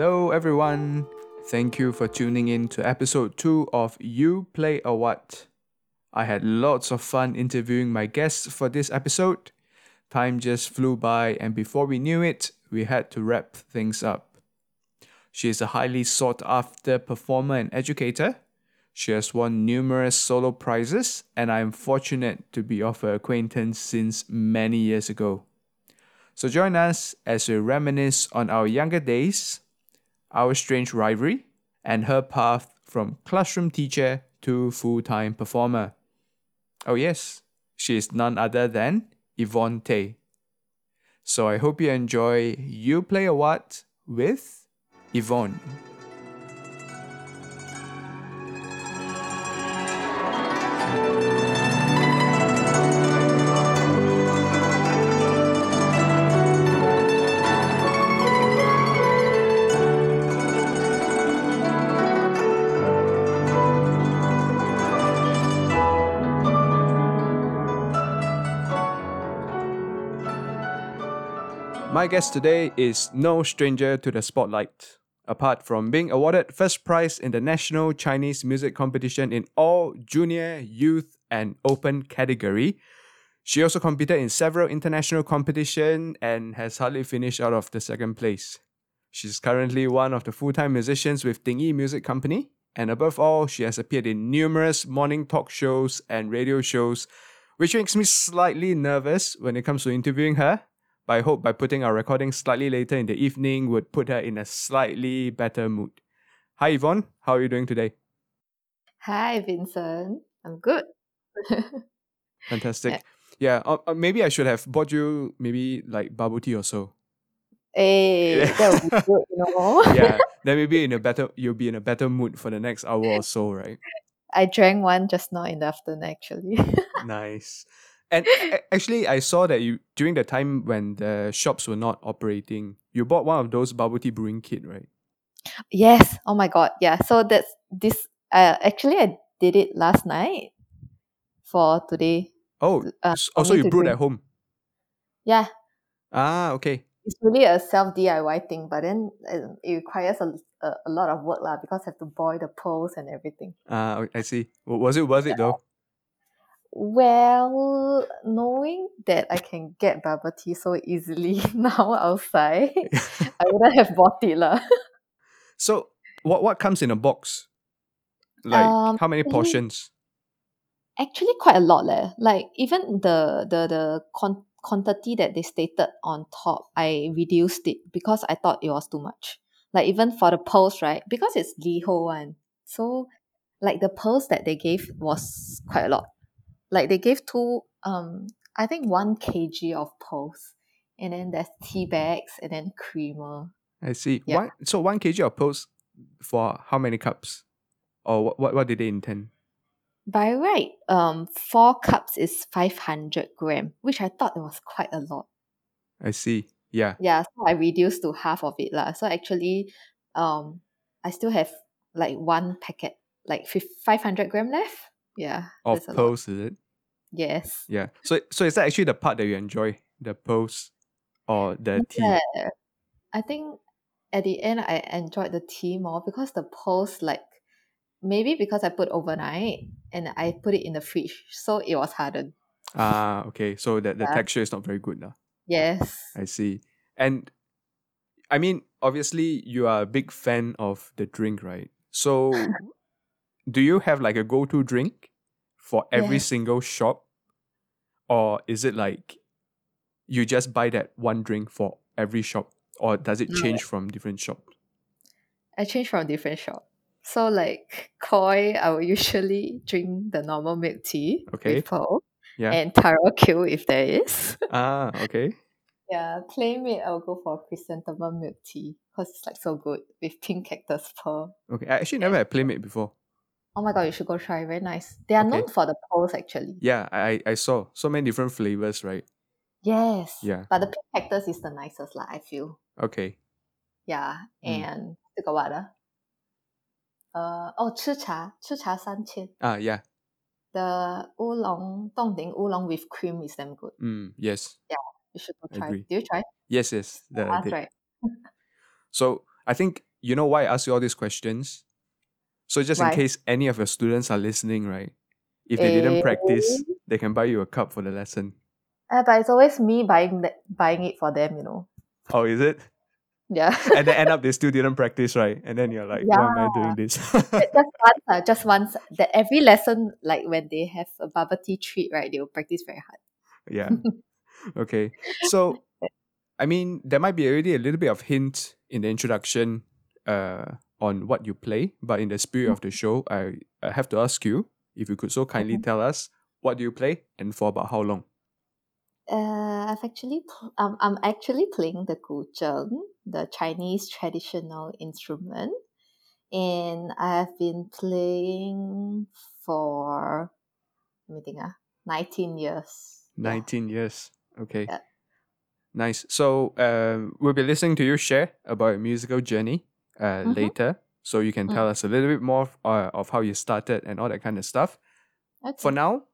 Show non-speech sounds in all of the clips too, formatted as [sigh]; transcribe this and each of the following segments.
Hello, everyone. Thank you for tuning in to episode 2 of You Play a What. I had lots of fun interviewing my guests for this episode. Time just flew by, and before we knew it, we had to wrap things up. She is a highly sought after performer and educator. She has won numerous solo prizes, and I am fortunate to be of her acquaintance since many years ago. So join us as we reminisce on our younger days, our strange rivalry, and her path from classroom teacher to full time performer. Oh, yes, she is none other than Yvonne Tay. So I hope you enjoy You Play a What with Yvonne. My guest today is no stranger to the spotlight. Apart from being awarded first prize in the National Chinese Music Competition in all junior, youth, and open category, she also competed in several international competitions and has hardly finished out of the second place. She's currently one of the full-time musicians with Ding Yi Music Company, and above all, she has appeared in numerous morning talk shows and radio shows, which makes me slightly nervous when it comes to interviewing her but I hope by putting our recording slightly later in the evening would put her in a slightly better mood. Hi Yvonne, how are you doing today? Hi Vincent, I'm good. [laughs] Fantastic. Yeah, uh, uh, maybe I should have bought you maybe like bubble tea or so. Hey, [laughs] that would be good, you know. [laughs] yeah, then maybe in a better you'll be in a better mood for the next hour or so, right? I drank one just now in the afternoon actually. nice. And actually, I saw that you during the time when the shops were not operating, you bought one of those bubble tea brewing kit, right? Yes. Oh my god. Yeah. So that's this. Uh, actually, I did it last night for today. Oh, uh, also you brewed drink. at home. Yeah. Ah, okay. It's really a self DIY thing, but then uh, it requires a, a, a lot of work lah because I have to boil the pearls and everything. Ah, I see. Was it worth it though? Well, knowing that I can get bubble tea so easily [laughs] now outside, I [laughs] wouldn't have bought it lah. So, what what comes in a box? Like um, how many portions? Actually, quite a lot leh. Like even the the the con- quantity that they stated on top, I reduced it because I thought it was too much. Like even for the pearls, right? Because it's Liho one, so like the pearls that they gave was quite a lot like they gave two um I think one kg of pearls, and then there's tea bags and then creamer. I see. Yeah. One, so one kg of pearls for how many cups? Or what, what, what did they intend? By right, um, four cups is 500 gram, which I thought it was quite a lot. I see. Yeah. Yeah, so I reduced to half of it. lah. So actually, um, I still have like one packet, like 500 gram left. Yeah. Of pearls, is it? Yes. Yeah. So so is that actually the part that you enjoy? The pearls or the tea? Yeah. I think at the end I enjoyed the tea more because the pearls like maybe because I put overnight and I put it in the fridge, so it was hardened. Ah, okay. So that the yeah. texture is not very good now. Yes. I see. And I mean, obviously you are a big fan of the drink, right? So [laughs] do you have like a go-to drink? For every yeah. single shop? Or is it like you just buy that one drink for every shop? Or does it change from different shops? I change from different shop. So like koi, I will usually drink the normal milk tea okay. with pearl. Yeah. And taro Q if there is. [laughs] ah, okay. Yeah, PlayMade, I'll go for chrysanthemum milk tea because it's like so good with pink cactus pearl. Okay, I actually never had PlayMade before. Oh my god, you should go try. Very nice. They are okay. known for the pearls actually. Yeah, I I saw so many different flavors, right? Yes. Yeah. But the pink cactus is the nicest, lah, I feel. Okay. Yeah. Mm. And mm. the what? Ah? Uh oh, Chu Cha. Chu Cha San Qian. Ah, yeah. The oolong, dongding oolong with cream is damn good. Mm, yes. Yeah. You should go try. Agree. Do you try? Yes, yes. That's right. so I think you know why I ask you all these questions? So just in case any of your students are listening, right? If they didn't practice, Eh. they can buy you a cup for the lesson. Uh, but it's always me buying that, buying it for them, you know. Oh, is it? Yeah. [laughs] And then end up they still didn't practice, right? And then you're like, why am I doing this? [laughs] just once, uh, just once. That every lesson, like when they have a bubble tea treat, right, they will practice very hard. yeah. [laughs] Okay. So I mean, there might be already a little bit of hint in the introduction uh on what you play, but in the spirit of the show, I, I have to ask you if you could so kindly tell us what do you play and for about how long? Uh, I've actually, pl- um, I'm actually playing the guzheng, the Chinese traditional instrument, and I've been playing for, let me think, ah, 19 years. Yeah. 19 years. Okay. Yeah. Nice. So um, we'll be listening to you share about your musical journey uh, Mhm. later. So you can Mm. tell us a little bit more uh, of how you started and all that kind of stuff. Okay. For now,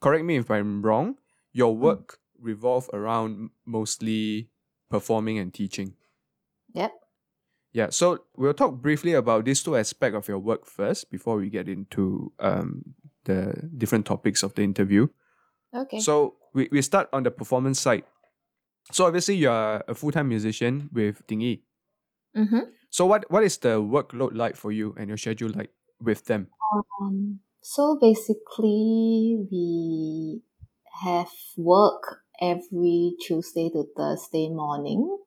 correct me if I'm wrong, your Mm. work revolve around mostly performing and teaching. Yep. Yeah, so we'll talk briefly about these two aspects of your work first before we get into um, the different topics of the interview. Okay. So we, we start on the performance side. So obviously you're a full-time musician with Ding Yi. Mm-hmm. So what, what is the workload like for you and your schedule like with them? Um, so basically, we have work every Tuesday to Thursday morning,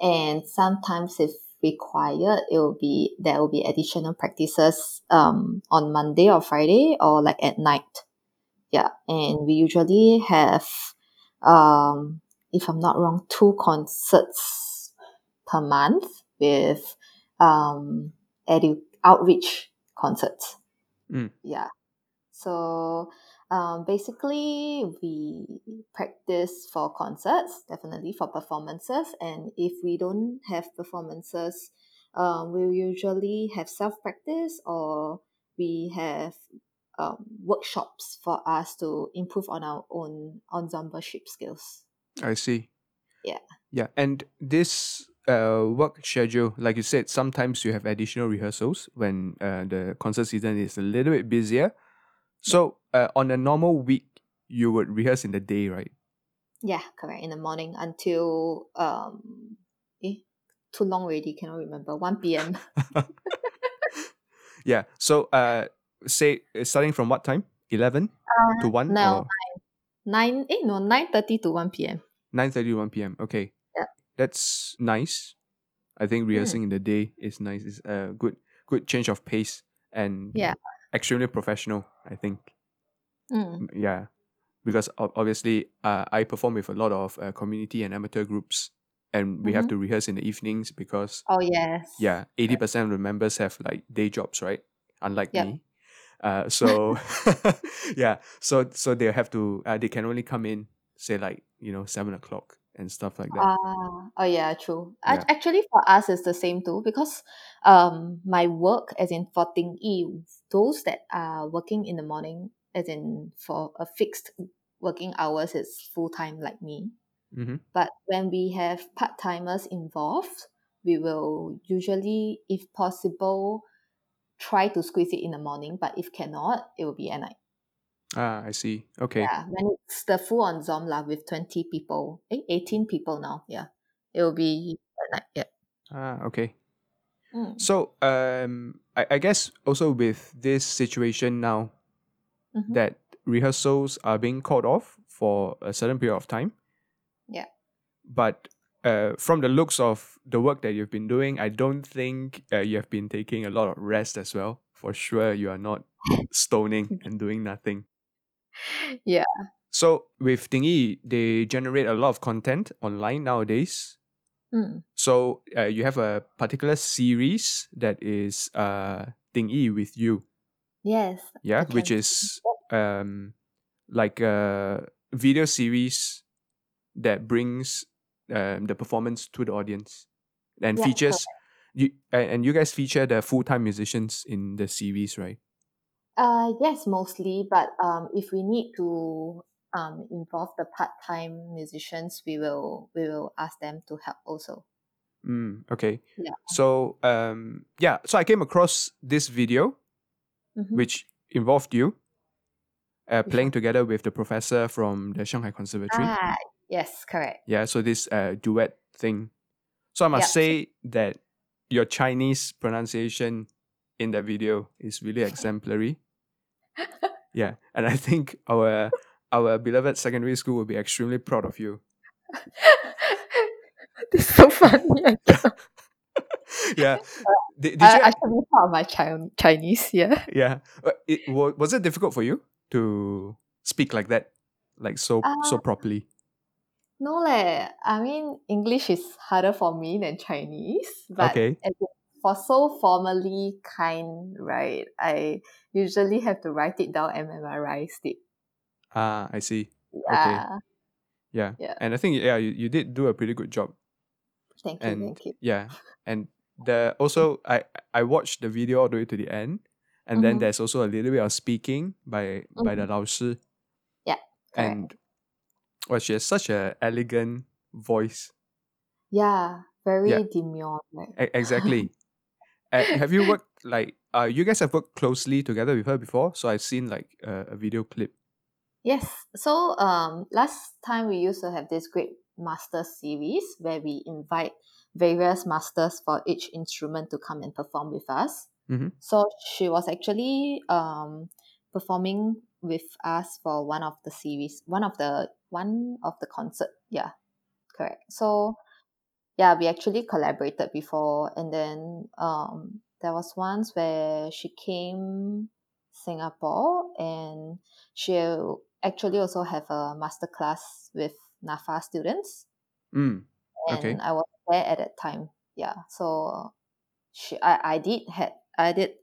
and sometimes, if required, it will be there will be additional practices um on Monday or Friday or like at night. Yeah, and we usually have um if I'm not wrong, two concerts per month with um edu outreach concerts. Mm. Yeah. So um, basically, we practice for concerts, definitely for performances, and if we don't have performances, um, we'll usually have self practice or we have um, workshops for us to improve on our own ensembleship skills. I see. Yeah. Yeah, and this uh work schedule, like you said, sometimes you have additional rehearsals when uh, the concert season is a little bit busier. So uh, on a normal week, you would rehearse in the day, right? Yeah, correct. In the morning until um, eh, too long already. Cannot remember. One p.m. [laughs] Yeah. So uh, say uh, starting from what time? Eleven to one no, or nine. Eh, no, nine thirty to one p.m. nine thirty to one p.m. Okay. That's nice. I think rehearsing in the day is nice. It's a good good change of pace and Yeah. extremely professional. I think. Mm. Yeah, because obviously uh, I perform with a lot of uh, community and amateur groups, and we have Mhm. to rehearse in the evenings because Oh yes. yeah, eighty percent of the members have like day jobs, right? Unlike Yep. me. Uh, [laughs] so [laughs] yeah, so so they have to uh, they can only come in say like you know seven o'clock and stuff like that. Ah, oh yeah, true. Yeah. Actually, for us, it's the same too because um, my work, as in for Ding Yi, those that are working in the morning, as in for a fixed working hours, is full time like me. mm-hmm. But when we have part timers involved, we will usually, if possible, try to squeeze it in the morning. But if cannot, it will be at night. Ah, I see. Okay. Yeah, when it's the full ensemble lah with twenty people, eh, eighteen people now. Yeah, it will be at night. Yeah. Ah, okay. Mm. So um, I, I guess also with this situation now Mhm. that rehearsals are being called off for a certain period of time. Yeah. But uh, from the looks of the work that you've been doing, I don't think uh, you have been taking a lot of rest as well. For sure, you are not [laughs] stoning and doing nothing. [laughs] Yeah. So with Ding Yi, they generate a lot of content online nowadays. Mm. So uh, you have a particular series that is uh Ding Yi with you, Yes. yeah, I which is um like a video series that brings um, the performance to the audience and Yeah, features you and and you guys feature the full time musicians in the series, right? Uh, yes, mostly. But um, if we need to um involve the part-time musicians, we will we will ask them to help also. Mm, okay. Yeah. So um yeah, so I came across this video Mhm. which involved you uh, playing together with the professor from the Shanghai Conservatory. Ah, yes, correct. Yeah, so this uh, duet thing. So I must Yep. say that your Chinese pronunciation in that video is really [laughs] exemplary. Yeah, and I think our our beloved secondary school will be extremely proud of you. [laughs] this is so funny. [laughs] Yeah. Did, did I, you? I should be proud of my Chi- Chinese. Yeah. yeah. Uh, It, was it difficult for you to speak like that, like so so Uh, properly? No leh. I mean, English is harder for me than Chinese. But Okay. For so formally kind, right? I usually have to write it down and memorize it. Ah, I see. Yeah. Yeah. Yeah. And I think yeah, you, you did do a pretty good job. Thank you. And thank you. yeah. And the also I I watched the video all the way to the end. And then Mhm. there's also a little bit of speaking by by the Lao Shi. Yeah, correct. And well, she has such a elegant voice. Yeah. Very Yeah. demure. Right? E- exactly. Uh, have you worked like uh you guys have worked closely together with her before? So I've seen like uh, a video clip. Yes. So um last time we used to have this great master series where we invite various masters for each instrument to come and perform with us. Mhm. So she was actually um performing with us for one of the series, one of the one of the concert. Yeah, correct. So yeah, we actually collaborated before and then um there was once where she came Singapore and she actually also have a master class with NAFA students Mm. and Okay. I was there at that time. Yeah. So she I, I did had I did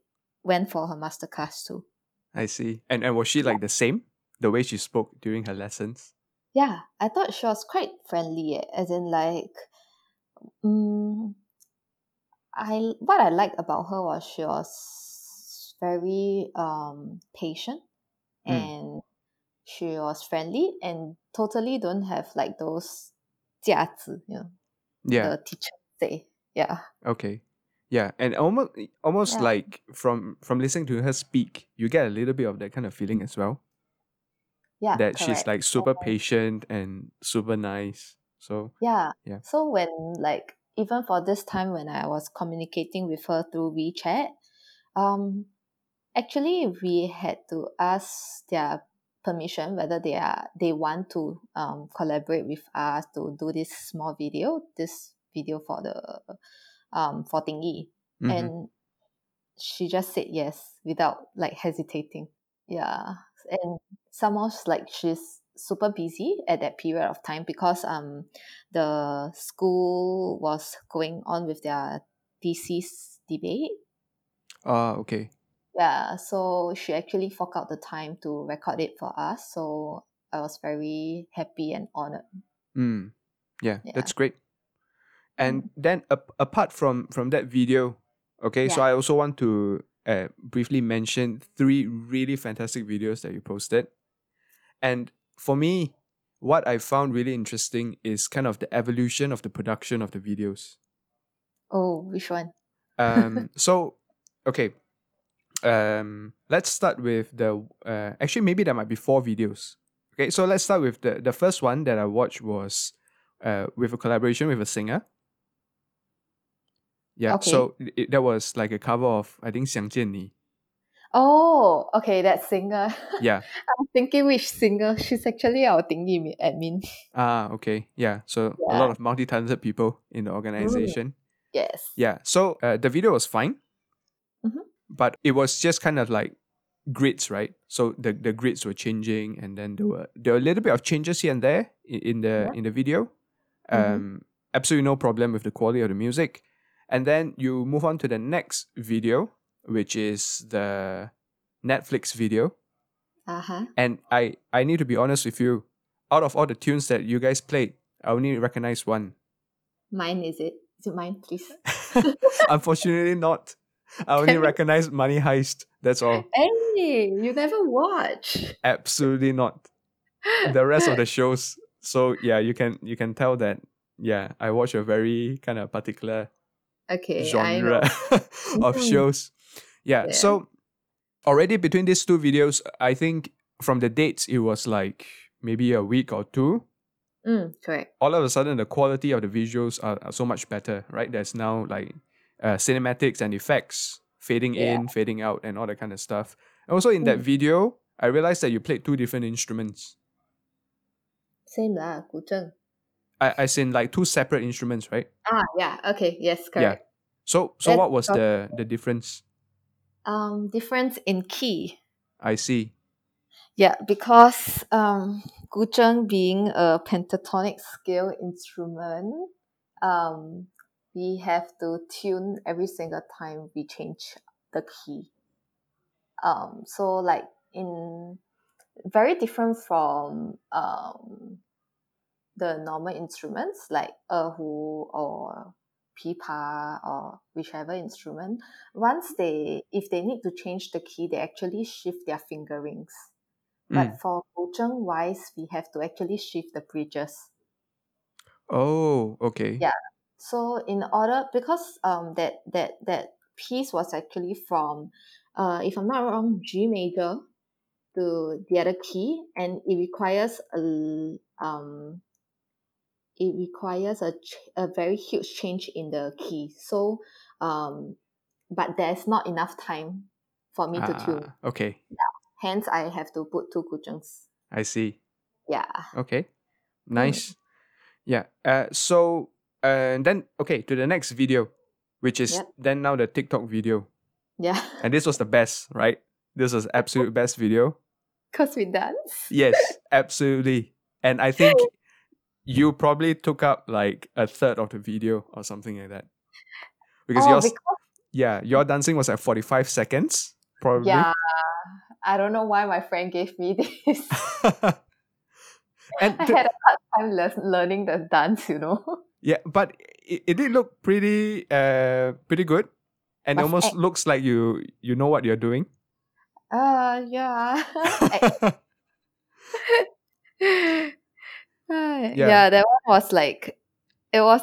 went for her master class too. I see. And and was she like the same? The way she spoke during her lessons? Yeah, I thought she was quite friendly, eh, as in like, um, I what I liked about her was she was very um patient Mm. and she was friendly and totally don't have like those 架子, you know, Yeah. the teacher say. Yeah. Okay. Yeah, and almost almost Yeah. like from from listening to her speak, you get a little bit of that kind of feeling as well. Yeah. that she's like super patient and super nice. So Yeah. Yeah. So when like even for this time when I was communicating with her through WeChat, um actually we had to ask their permission whether they are they want to um collaborate with us to do this small video, this video for the um for Ding Yi. mhm. And she just said yes without like hesitating. Yeah. And somehow like she's super busy at that period of time because um the school was going on with their thesis debate. ah okay. Yeah, so she actually fork out the time to record it for us. So I was very happy and honored. Mm. Yeah, Yeah. that's great. And then ap- apart from from that video, okay, so I also want to uh, briefly mention three really fantastic videos that you posted. And for me, what I found really interesting is kind of the evolution of the production of the videos. Oh, which one? Um, [laughs] so, okay, um, let's start with the. Uh, actually, maybe there might be four videos. Okay, so let's start with the the first one that I watched was, uh, with a collaboration with a singer. Yeah, Okay. so it, that was like a cover of I think 想见你. Oh, okay, that singer. [laughs] Yeah. I'm thinking which singer. She's actually our Ding Yi mi- admin. Ah, okay. Yeah. So a lot of multi-talented people in the organization. Yes. Yeah. So uh, the video was fine, Mhm. but it was just kind of like grids, right? So the, the grids were changing, and then there were there were a little bit of changes here and there in, in the Yeah. in the video. Mhm. Um, absolutely no problem with the quality of the music. And then you move on to the next video, which is the Netflix video. Uh huh. And I I need to be honest with you. Out of all the tunes that you guys played, I only recognize one. Mine is it? Is it mine, please? [laughs] [laughs] Unfortunately, not. I only recognize Money Heist. That's all. Hey, you never watch. Absolutely not. The rest of the [laughs] shows. So yeah, you can you can tell that yeah, I watch a very kind of particular Okay, genre of Mhm. shows. Yeah, Yeah. So already between these two videos, I think from the dates it was like maybe a week or two. Mm, correct. All of a sudden, the quality of the visuals are, are so much better, right? There's now like uh, cinematics and effects fading Yeah. in, fading out, and all that kind of stuff. And also in that Mm. video, I realized that you played two different instruments. Same lah, 古筝. I, as in like two separate instruments, right? Ah, yeah. Okay. Yes, correct. Yeah. So so That's what was the the difference? Um, difference in key. I see. Yeah, because um, guzheng being a pentatonic scale instrument, um, we have to tune every single time we change the key. Um, so like in very different from um, the normal instruments like erhu or pipa or whichever instrument. Once they, if they need to change the key, they actually shift their fingerings. Mm. But for 古筝 wise, we have to actually shift the bridges. Oh, okay. Yeah. So in order because um that that that piece was actually from uh if I'm not wrong G major to the other key and it requires a um it requires a ch- a very huge change in the key. So um but there's not enough time for me to tune. Ah, okay. Hence I have to put two 古筝 s. I see. Yeah. Okay. Nice. Yeah. Uh so uh then okay, to the next video, which is Yep. then now the TikTok video. Yeah. And this was the best, right? This was absolute best video. [laughs] Because we dance. Yes, absolutely. And I think [laughs] you probably took up like a third of the video or something like that. Because oh, yours because yeah, your dancing was like 45 seconds, probably. Yeah, I don't know why my friend gave me [laughs] this. [laughs] and I had a hard time lear- learning the dance, you know. [laughs] Yeah, but it, it did look pretty uh pretty good. And it almost act. looks like you you know what you're doing. Uh, yeah. I- Uh, yeah. that one was like, it was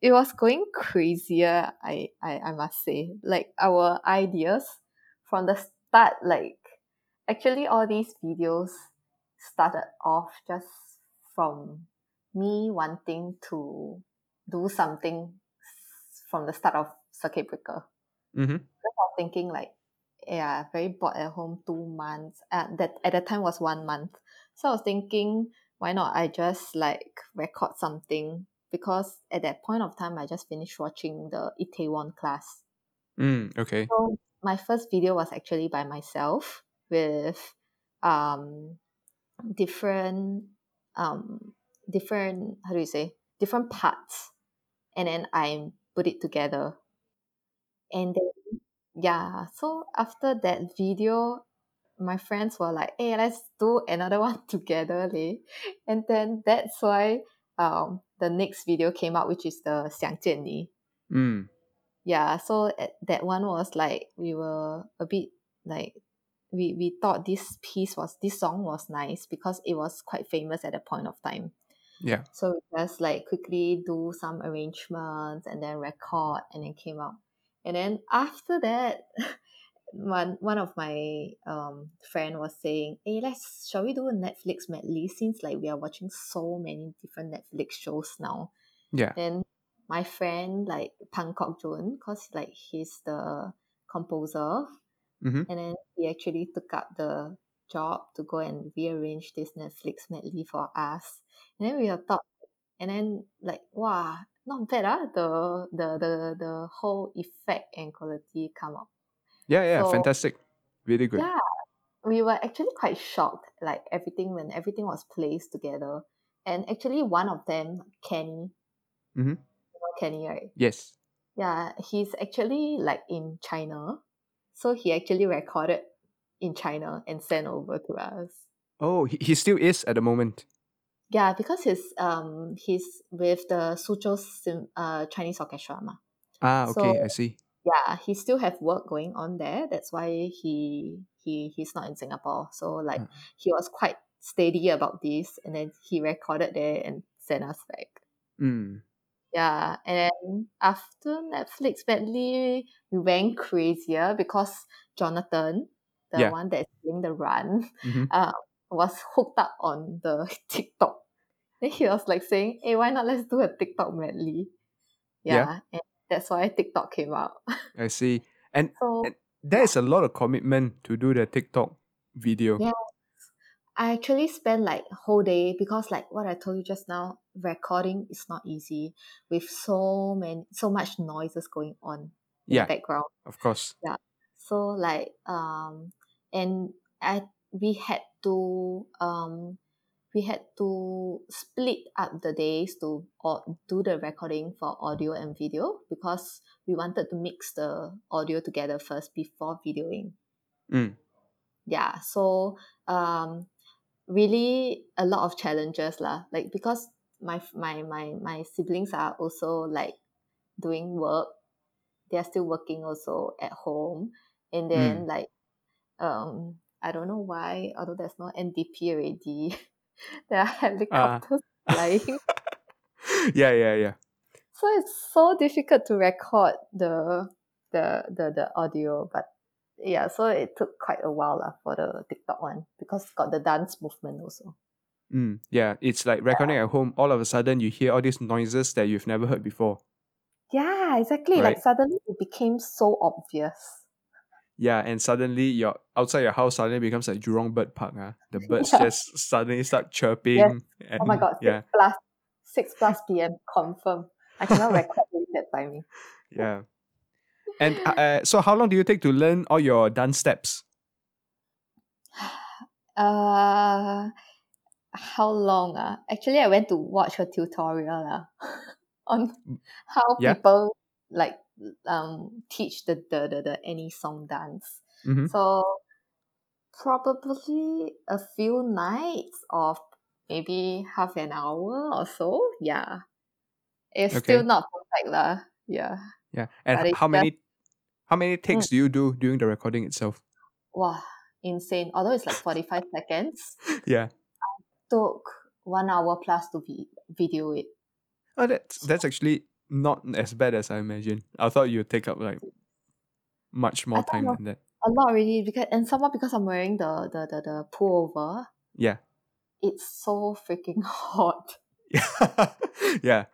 it was going crazier. I I, I must say, like our ideas from the start, like actually all these videos started off just from me wanting to do something from the start of circuit breaker. mm-hmm. I was thinking like, yeah, very bored at home two months. At that at that time was one month. So I was thinking, why not I just like record something because at that point of time I just finished watching the Itaewon class. Mm, okay. So my first video was actually by myself with um different um different how do you say different parts and then I put it together. And then yeah, so after that video my friends were like, hey, let's do another one [laughs] together, leh. And then that's why um the next video came out, which is the 想见你 Mm, yeah so at, that one was like we were a bit like we we thought this piece was this song was nice because it was quite famous at that point of time yeah. so we just like quickly do some arrangements and then record and then came out and then after that [laughs] one one of my um friend was saying hey let's shall we do a netflix medley since like we are watching so many different netflix shows now Yeah. then my friend like Pankok Jun, cause like he's the composer, Mhm. and then he actually took up the job to go and rearrange this Netflix medley for us. And then we were thought, and then like wow, not bad ah the the the the whole effect and quality come up. Yeah, yeah, So- fantastic. Really good. Yeah. we were actually quite shocked, like everything when everything was placed together. And actually, one of them, Kenny, Mm-hmm. you know Kenny, right? Yes. Yeah, he's actually like in China, so he actually recorded in China and sent over to us. Oh, he, he still is at the moment. Yeah, because he's um he's with the Suzhou Sim, uh Chinese Orchestra ma. Ah, okay, So I see. Yeah, he still have work going on there. That's why he he he's not in Singapore. So like Ah. he was quite steady about this, and then he recorded there and sent us back. Mm. Yeah, and then after Netflix badly, we went crazier because Jonathan, the Yeah. one that's doing the run, hmm uh, [laughs] was hooked up on the [laughs] TikTok. Then he was like saying, "Hey, why not let's do a TikTok medley?" Yeah. Yeah, that's why TikTok came out. I see. And So and there is a lot of commitment to do the TikTok video. Yeah. I actually spent like a whole day because like what I told you just now, recording is not easy with so many so much noises going on in Yeah. the background. Of course. Yeah. So like um and I we had to um we had to split up the days to or do the recording for audio and video because we wanted to mix the audio together first before videoing. Mm. yeah so um really a lot of challenges lah. Like because my my my my siblings are also like doing work they're still working also at home. And then like um i don't know why although there's no ndp already [laughs] [laughs] there are helicopters [laughs] flying yeah, yeah, yeah. so it's so difficult to record the the the, the audio but yeah so it took quite a while lah for the tiktok one because got the dance movement also Mm. Yeah. It's like recording at home. All of a sudden, you hear all these noises that you've never heard before. yeah exactly Right. like suddenly it became so obvious Yeah, and suddenly you're outside your house suddenly becomes like Jurong Bird Park. Huh? The [laughs] birds Yeah. just suddenly start chirping. And, oh my god six Yeah, plus six plus pm confirm i cannot record that timing [laughs] yeah. And uh, uh, so, how long do you take to learn all your dance steps? [sighs] uh how long ah actually i went to watch a tutorial ah [laughs] on how Yeah. people like um teach the the the, the any song dance Mm-hmm. so probably a few nights of maybe half an hour or so yeah it's still not perfect lah yeah Yeah. And But h- it's how just- many how many takes do you do during the recording itself? wow insane although it's like 45 seconds [laughs] Yeah. took one hour plus to be video it Oh, that's that's actually not as bad as I imagined. I thought you'd take up like much more time than that. a lot really because and somewhat because I'm wearing the the the, the pullover, Yeah. it's so freaking [laughs] hot. [laughs] yeah.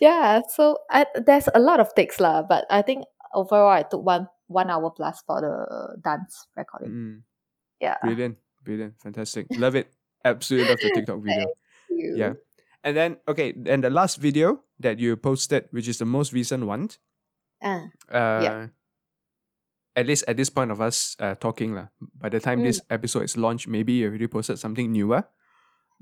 Yeah, so I, there's a lot of takes lah, but I think overall I took one one hour plus for the dance recording. Mm, Yeah, brilliant. Brilliant. Fantastic. Love it. Absolutely love the TikTok [laughs] video. you. Yeah. And then okay, and the last video that you posted, which is the most recent one, Ah, uh at least at this point of us uh, talking lah. By the time Mm. this episode is launched, maybe you already posted something newer.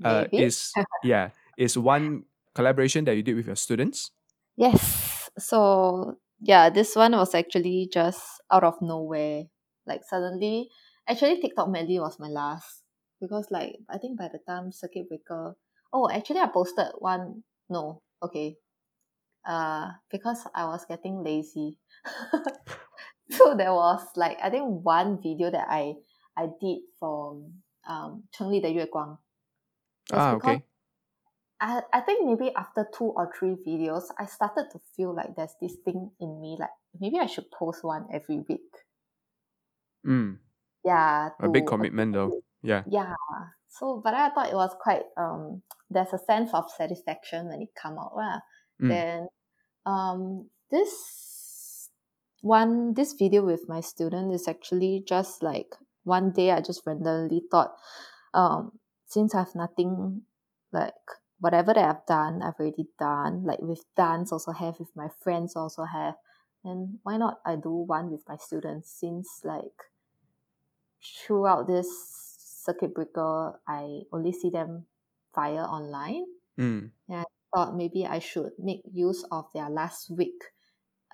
Uh, maybe. is [laughs] yeah, is one collaboration that you did with your students. Yes. So yeah, this one was actually just out of nowhere. Like suddenly, actually TikTok medley was my last because like I think by the time circuit breaker. Oh, actually I posted one. No, okay Uh, because I was getting lazy. [laughs] so there was like I think one video that I I did from um 城里的月光. It's Ah, because okay. I, I think maybe after two or three videos, I started to feel like there's this thing in me, like maybe I should post one every week. Mm, Yeah. a big to- commitment though. Yeah. Yeah. So, but I thought it was quite, um, there's a sense of satisfaction when it come out. lah. Mm. Then, um, this one, this video with my student is actually just like one day I just randomly thought, um, since I have nothing like whatever that I've done, I've already done. Like with dance, also have with my friends, also have. And why not I do one with my students since like throughout this circuit breaker, I only see them via online. Mm. And I thought maybe I should make use of their last week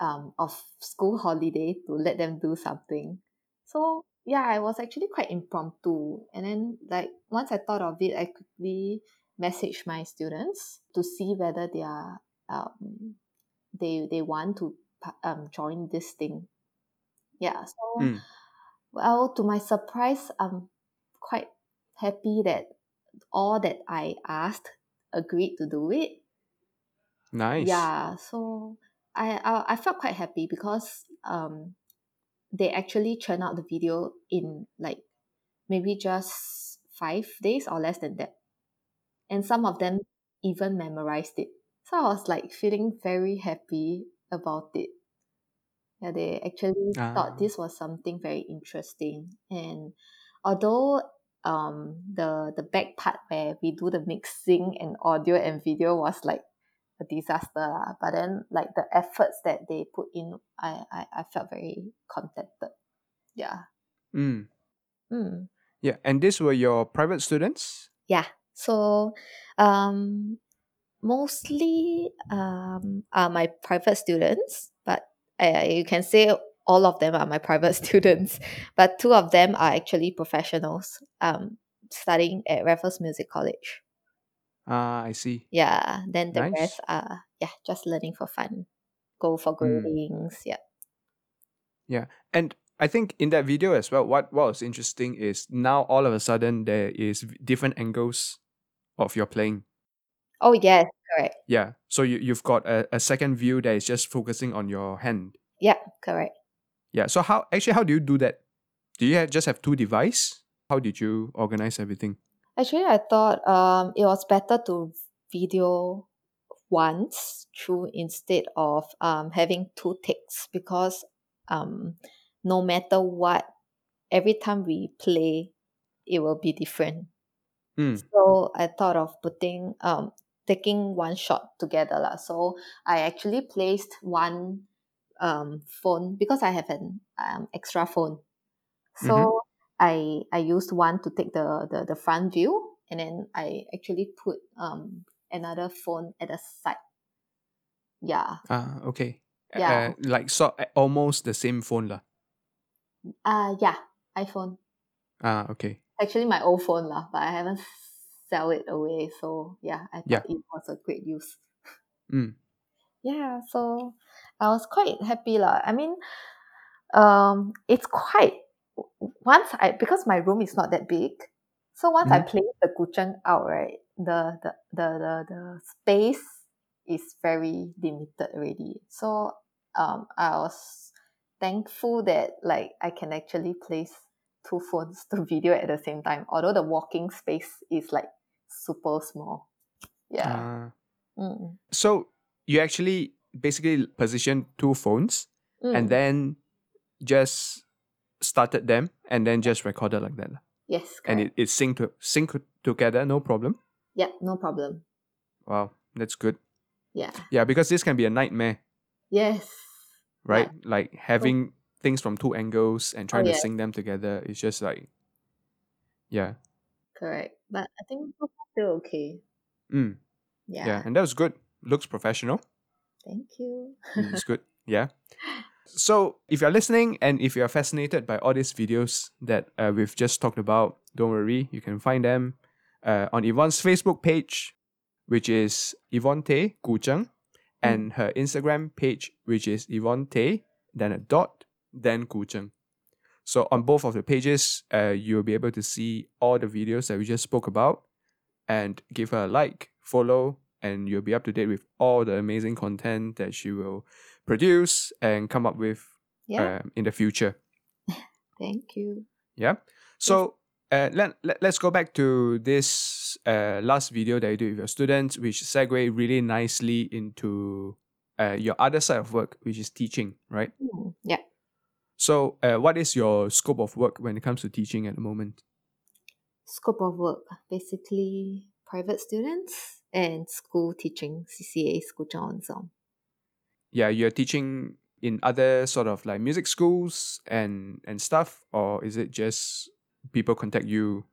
um, of school holiday to let them do something. So yeah, I was actually quite impromptu. And then like once I thought of it, I quickly messaged my students to see whether they are um, they they want to um, join this thing. Yeah. So Mm. well, to my surprise, I'm quite happy that all that I asked agreed to do it. Nice. Yeah, so I, I I felt quite happy because um they actually churn out the video in like maybe just five days or less than that. And some of them even memorized it. So I was like feeling very happy about it. Yeah, they actually Ah. thought this was something very interesting. And although um the the back part where we do the mixing and audio and video was like a disaster lah. But then like the efforts that they put in, I I, I felt very contented. Yeah. Mm. Mm. Yeah. And these were your private students? Yeah. So um mostly um are my private students, but uh, you can say all of them are my private [laughs] students, but two of them are actually professionals um studying at Raffles Music College. Ah, I see. Yeah, then the Nice. rest are yeah, just learning for fun. Go for Mm. gradings, yeah. Yeah. And I think in that video as well, what, what was interesting is now all of a sudden there is different angles of your playing. Oh yes, correct. Yeah. So you, you've got a, a second view that is just focusing on your hand. Yeah, correct. Yeah. So how actually how do you do that? Do you ha- just have two device? How did you organize everything? Actually, I thought um it was better to video once through instead of um having two takes because um no matter what, every time we play, it will be different. Mm. So I thought of putting um taking one shot together lah. So I actually placed one um phone because I have an um extra phone. So Mhm. I I used one to take the, the the front view and then I actually put um another phone at the side. Yeah. Ah, okay. Yeah. Uh, like so uh, almost the same phone lah. Uh yeah, iPhone. Ah, okay. Actually my old phone lah, but I haven't sell it away. So yeah, I thought Yeah. it was a great use. Mm. [laughs] yeah so i was quite happy lah i mean um it's quite once i because my room is not that big so once i Mhm. play the guzheng out right the the, the the the space is very limited already so um i was thankful that like i can actually place two phones to [laughs] video at the same time although the walking space is like super small yeah Ah. Mm. so you actually basically position two phones and Mm. then just started them and then just recorded like that. yes And correct. it, it sync to sync together, no problem. Yeah, no problem. Wow, that's good. Yeah. Yeah, because this can be a nightmare, Yes. right? Like having things from two angles and trying to Oh, yeah. sync them together. It's just like yeah. Correct. But I think still okay. Mm, Yeah. yeah. And that was good. Looks professional. Thank you. Mm, it's good. Yeah. [laughs] So, if you're listening and if you're fascinated by all these videos that uh, we've just talked about, don't worry, you can find them uh, on Yvonne's Facebook page, which is Yvonne Tay Gu Zheng, and her Instagram page, which is Yvonne Tay, then a dot, then Gu Zheng. So, on both of the pages, uh, you'll be able to see all the videos that we just spoke about and give her a like, follow, and you'll be up to date with all the amazing content that she will produce and come up with Yeah. um, in the future. [laughs] Thank you. Yeah. So uh, let, let let's go back to this uh, last video that you did with your students, which segue really nicely into uh, your other side of work, which is teaching, right? Mm, Yeah. So, uh, what is your scope of work when it comes to teaching at the moment? Scope of work basically private students and school teaching CCA school Johnson. Yeah, you're teaching in other sort of like music schools and and stuff, or is it just people contact you?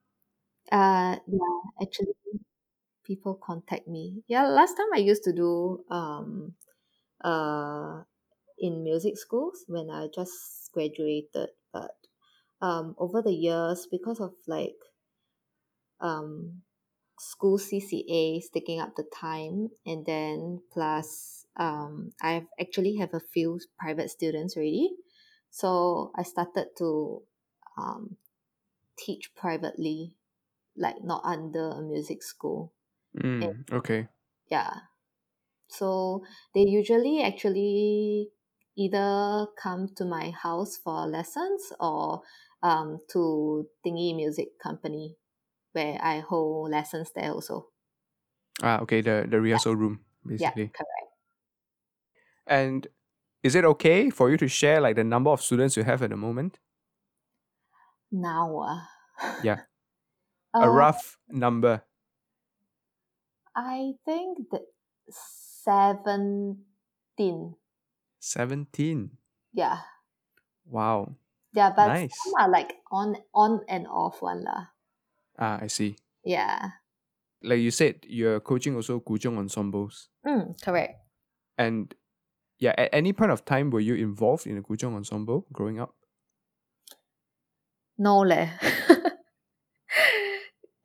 Uh, yeah, actually, people contact me. Yeah, last time I used to do um, uh, in music schools when I just graduated, but um, over the years, because of like um, school CCA taking up the time, and then plus um, I've actually have a few private students already, so I started to um, teach privately, like not under a music school. Mm, okay. Yeah. So they usually actually either come to my house for lessons or um, to Ding Yi Music Company where I hold lessons there also. Ah, okay, the, the rehearsal room, basically. Yeah, correct. And is it okay for you to share like the number of students you have at the moment? Now, uh, Yeah. [laughs] uh, A rough number. I think that seventeen. 17. Yeah, Wow. yeah, but Nice. some are like on on and off one lah. Ah, I see. Yeah. Like you said, you're coaching also Guzheng ensembles. Mm, correct. And yeah, at any point of time were you involved in a Guzheng ensemble growing up? No leh. [laughs]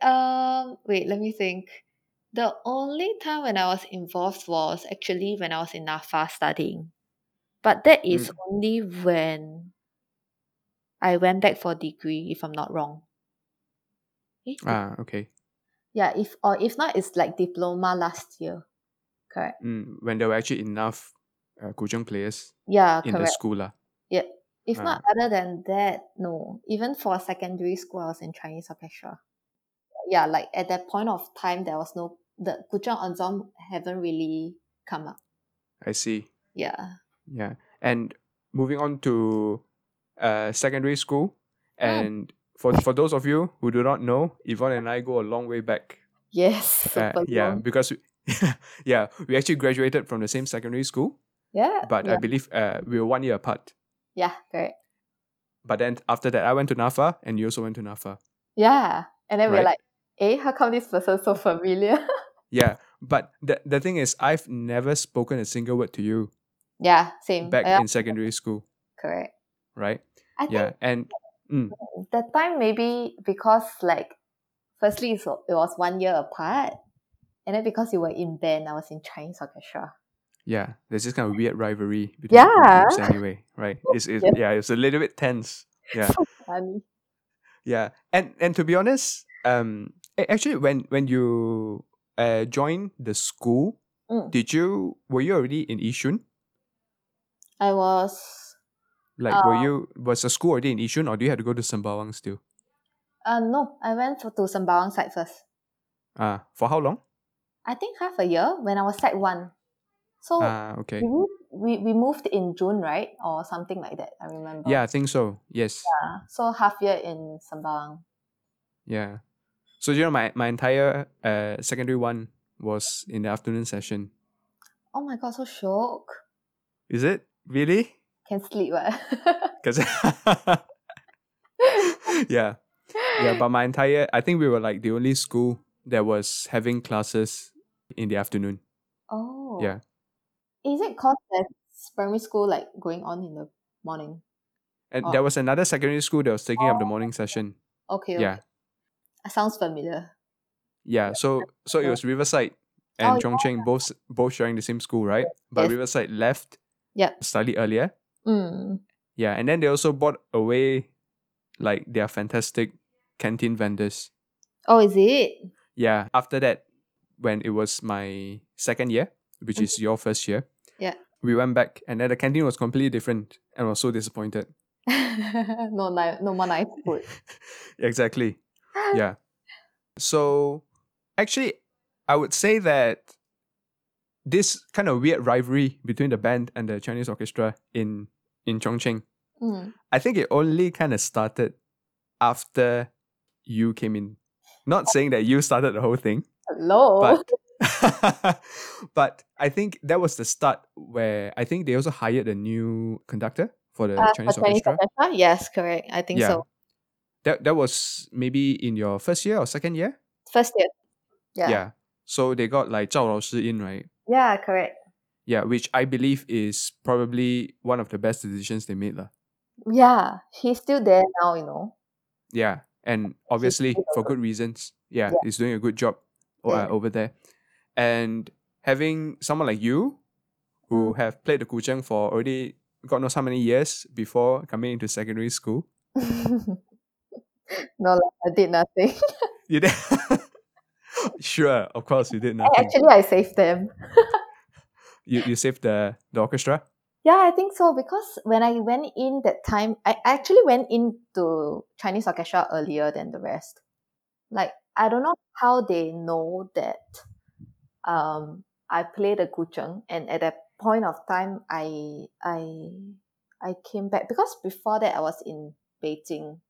um, wait, let me think. The only time when I was involved was actually when I was in NAFA studying. But that is Mm. only when I went back for degree, if I'm not wrong. Eh, Ah, okay. yeah, if or if not, it's like diploma last year. Correct. Mm, when there were actually enough uh, Guzheng players Yeah, in the correct. school. lah. Yeah. If Ah. not, other than that, no. Even for secondary school, I was in Chinese orchestra. Yeah, like at that point of time, there was no the Guzheng ensemble haven't really come up. I see. Yeah. Yeah. And moving on to uh, secondary school. Mm. And for, for those of you who do not know, Yvonne and I go a long way back. Yes. [laughs] Uh, yeah, long. because we, [laughs] yeah, we actually graduated from the same secondary school, Yeah. but I believe uh, we were one year apart. yeah. Correct. But then after that, I went to NAFA and you also went to NAFA. Yeah. And then we're like, eh, how come this person so familiar? [laughs] Yeah, but the, the thing is, I've never spoken a single word to you yeah. Same. back Yeah. in secondary school, Correct. right? I think Yeah, and mm, that time maybe because like firstly it's, it was one year apart and then because you were in band i was in chinese orchestra yeah, there's this kind of weird rivalry between Yeah. groups anyway, right? [laughs] It's, it's Yes. yeah, it's a little bit tense. [laughs] Yeah. so funny Yeah, and and to be honest, um, actually, when when you uh joined the school, Mm. did you were you already in Yishun? i was Like, were you was the school already in Yishun, or do you have to go to Sembawang still? uh no i went for, to sembawang side first Ah, for how long? i think half a year when i was side one so Ah, okay. we, moved, we, we moved in june right or something like that i remember Yeah, I think so. Yes. Yeah. so half year in sembawang Yeah. So you know, my my entire uh secondary one was in the afternoon session. oh my god so shock Is it really? can sleep [laughs] right? Because [laughs] yeah, yeah. But my entire, I think we were like the only school that was having classes in the afternoon. oh Yeah. Is it cause there's primary school like going on in the morning? And Oh. there was another secondary school that was taking up the morning session. Okay. Yeah, okay. Sounds familiar. yeah. So so it was Riverside and Oh, Chung Cheng both both sharing the same school, right? But Yes. Riverside left Yeah. slightly earlier. Mm. Yeah, and then they also bought away like their fantastic canteen vendors. Oh, is it? Yeah, after that, when it was my second year, which is your first year, Yeah. We went back and then the canteen was completely different and I was so disappointed. [laughs] no, no more nice food. [laughs] exactly. Yeah. So actually, I would say that this kind of weird rivalry between the band and the Chinese orchestra in in Chung Cheng, Mm. I think it only kind of started after you came in. Not saying that you started the whole thing, Hello. but [laughs] but I think that was the start where I think they also hired a new conductor for the Uh, for Chinese Chinese orchestra. orchestra? Yes, correct. I think Yeah. so. that that was maybe in your first year or second year. First year. Yeah. Yeah. So they got like Zhao Lao Shi in, right? Yeah, correct. Yeah, which I believe is probably one of the best decisions they made. lah. Yeah, he's still there now, you know. Yeah. And obviously for good- reasons. Yeah, Yeah. he's doing a good job Yeah. uh, over there. And having someone like you who have played the guzheng for already God knows how many years before coming into secondary school. [laughs] no, I did nothing. [laughs] You did [laughs] Sure, of course you did I- nothing. Actually, I saved them. You you saved the, the orchestra? Yeah, I think so because when I went in that time, I I actually went into Chinese orchestra earlier than the rest. Like I don't know how they know that um I play the guzheng and at that point of time I I I came back because before that I was in Beijing.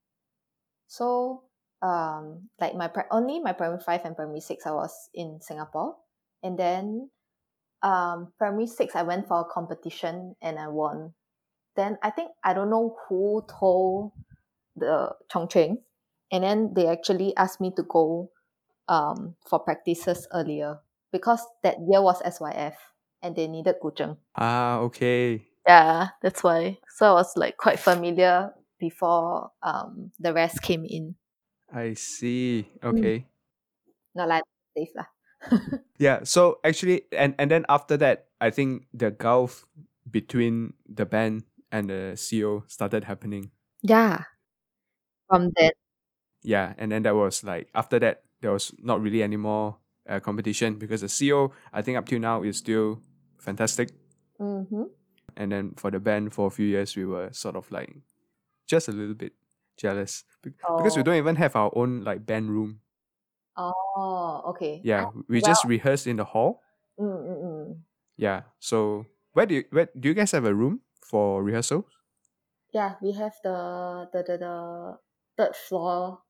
So um like my only my primary 5 and primary 6 I was in Singapore and then um primary six I went for a competition and I won. Then I think I don't know who told the Chung Cheng and then they actually asked me to go um for practices earlier because that year was SYF and they needed Guzheng. Ah, okay. Yeah, that's why. So I was like quite familiar before um the rest came in. I see. Mm. Okay. Not like safe lah. [laughs] Yeah, so actually and and then after that, I think the gulf between the band and the CEO started happening. Yeah. From then. Yeah, and then that was like after that there was not really any more uh, competition because the CEO I think up till now is still fantastic. Mm-hmm. And then for the band for a few years we were sort of like just a little bit jealous Be- because we Oh. don't even have our own like band room. Oh, okay. Yeah, we just rehearsed in the hall. Mm, mm, mm. Yeah. So where do you where do you guys have a room for rehearsals? Yeah, we have the the the, the third floor.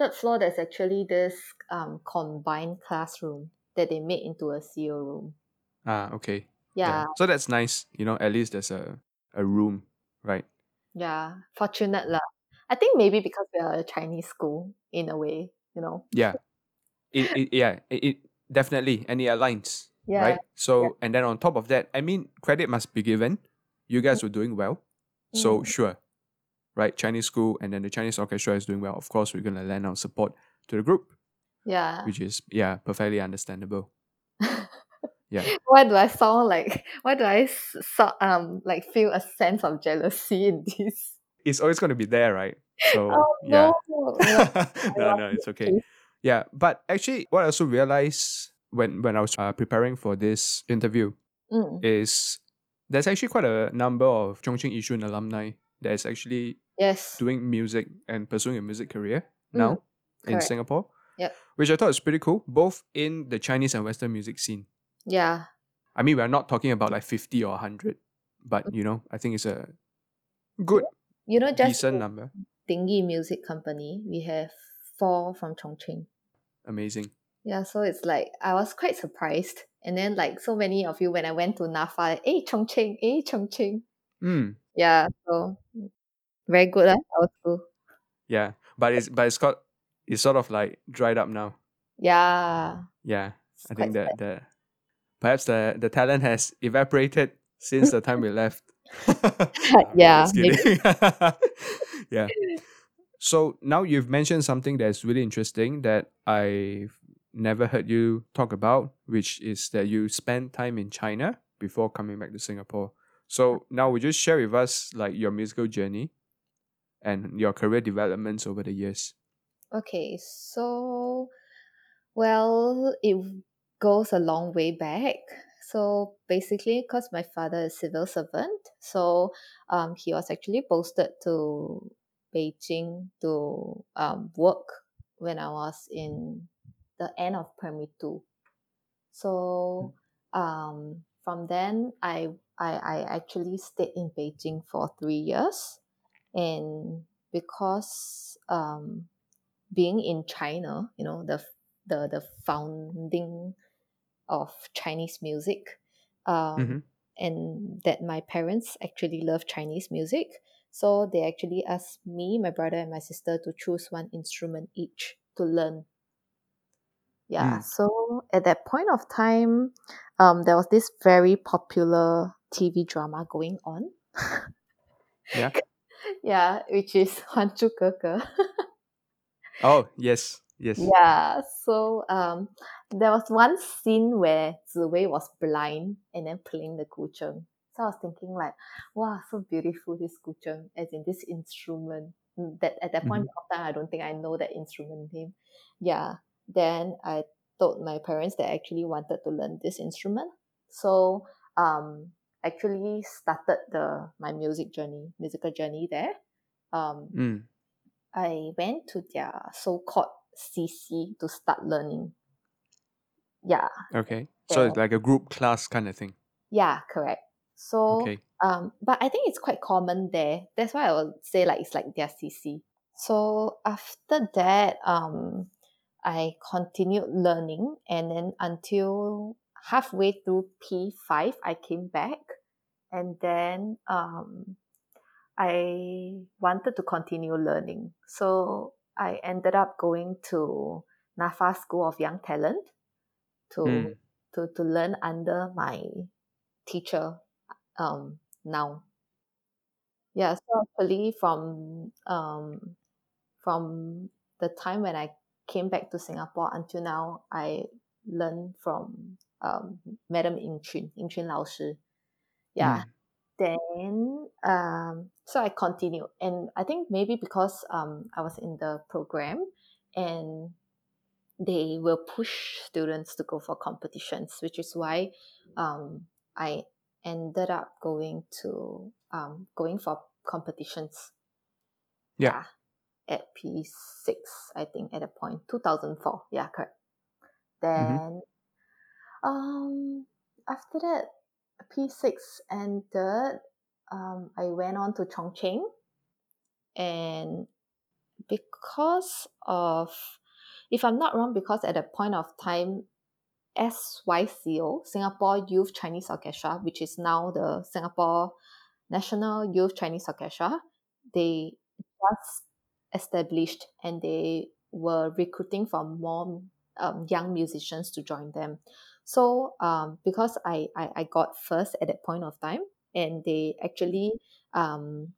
Third floor there's actually this um combined classroom that they made into a CEO room. Ah, okay. Yeah, So that's nice. You know, at least there's a, a room, right? yeah. Fortunate lah. I think maybe because we are a Chinese school in a way, you know. Yeah. It, it yeah, it, it definitely and it aligns. Yeah. Right? So and then on top of that, I mean credit must be given. You guys were doing well. So Mm. sure. Right? Chinese school and then the Chinese orchestra is doing well. Of course we're gonna lend our support to the group, Yeah. which is yeah, perfectly understandable. [laughs] Yeah. Why do I sound like why do I so, um like feel a sense of jealousy in this? It's always gonna be there, right? So Oh yeah. no. [laughs] [laughs] No, no, it's okay. Yeah, but actually, what I also realized when when I was uh, preparing for this interview Mm. is there's actually quite a number of Chung Cheng Yishun alumni that is actually Yes. doing music and pursuing a music career now in correct. Singapore. Yep. Which I thought was pretty cool, both in the Chinese and Western music scene. Yeah. I mean, we're not talking about like 50 or 100, but you know, I think it's a good, You know, just decent number. Ding Yi Music Company, we have four from Chung Cheng. Amazing. Yeah, so it's like I was quite surprised. And then like so many of you when I went to NAFA, hey Chung Cheng, hey Chung Cheng. Mm, Yeah, so very good, uh, our school. yeah, but it's but it's got it's sort of like dried up now. Yeah. Yeah, it's I think that the perhaps the the talent has evaporated since the time we [laughs] left. [laughs] Yeah, [laughs] yeah. So now you've mentioned something that's really interesting that I've never heard you talk about, which is that you spent time in China before coming back to Singapore. So now would you share with us like your musical journey and your career developments over the years? Okay, so well, it goes a long way back. So basically, because my father is civil servant, so um, he was actually posted to Beijing to um, work when I was in the end of primary two. So um, from then, I, I I actually stayed in Beijing for three years, and because um, being in China, you know, the the the founding of Chinese music, um, Mhm. and that my parents actually love Chinese music. So they actually asked me, my brother, and my sister to choose one instrument each to learn. Yeah. Mm. So at that point of time, um, there was this very popular TV drama going on. Yeah. [laughs] yeah, which is [laughs] Huanchu Keke. oh, yes, yes. Yeah, so um, there was one scene where Zi Wei was blind and then playing the guzheng. So I was thinking like, wow, so beautiful this guzheng, as in this instrument. Mm, that at that point mm-hmm. of time, I don't think I know that instrument name. Yeah. Then I told my parents that I actually wanted to learn this instrument. So um, actually started the my music journey, musical journey there. Um, Mm. I went to their so-called CC to start learning. Yeah, Okay. So it's like a group class kind of thing. yeah, correct. So, Okay. um, but I think it's quite common there. That's why I would say like it's like their CC. So after that, um, I continued learning, and then until halfway through P five, I came back, and then um, I wanted to continue learning. So I ended up going to NAFA School of Young Talent to Mm. to, to learn under my teacher um, now. Yeah, so actually from um, from the time when I came back to Singapore until now, I learned from um, Madam Ying Chun, Ying Chun 老师. Yeah, Mm. then um, so I continued, and I think maybe because um, I was in the program, and they will push students to go for competitions, which is why um, I ended up going to um, going for competitions. Yeah. at P six, I think at a point, two thousand four. Yeah, correct. Then, um, after that, P six ended. Um, I went on to Chung Cheng, and because of, if I'm not wrong, because at that point of time, SYCO, Singapore Youth Chinese Orchestra, which is now the Singapore National Youth Chinese Orchestra, they just established and they were recruiting for more um, young musicians to join them. So um, because I, I, I got first at that point of time, and they actually um,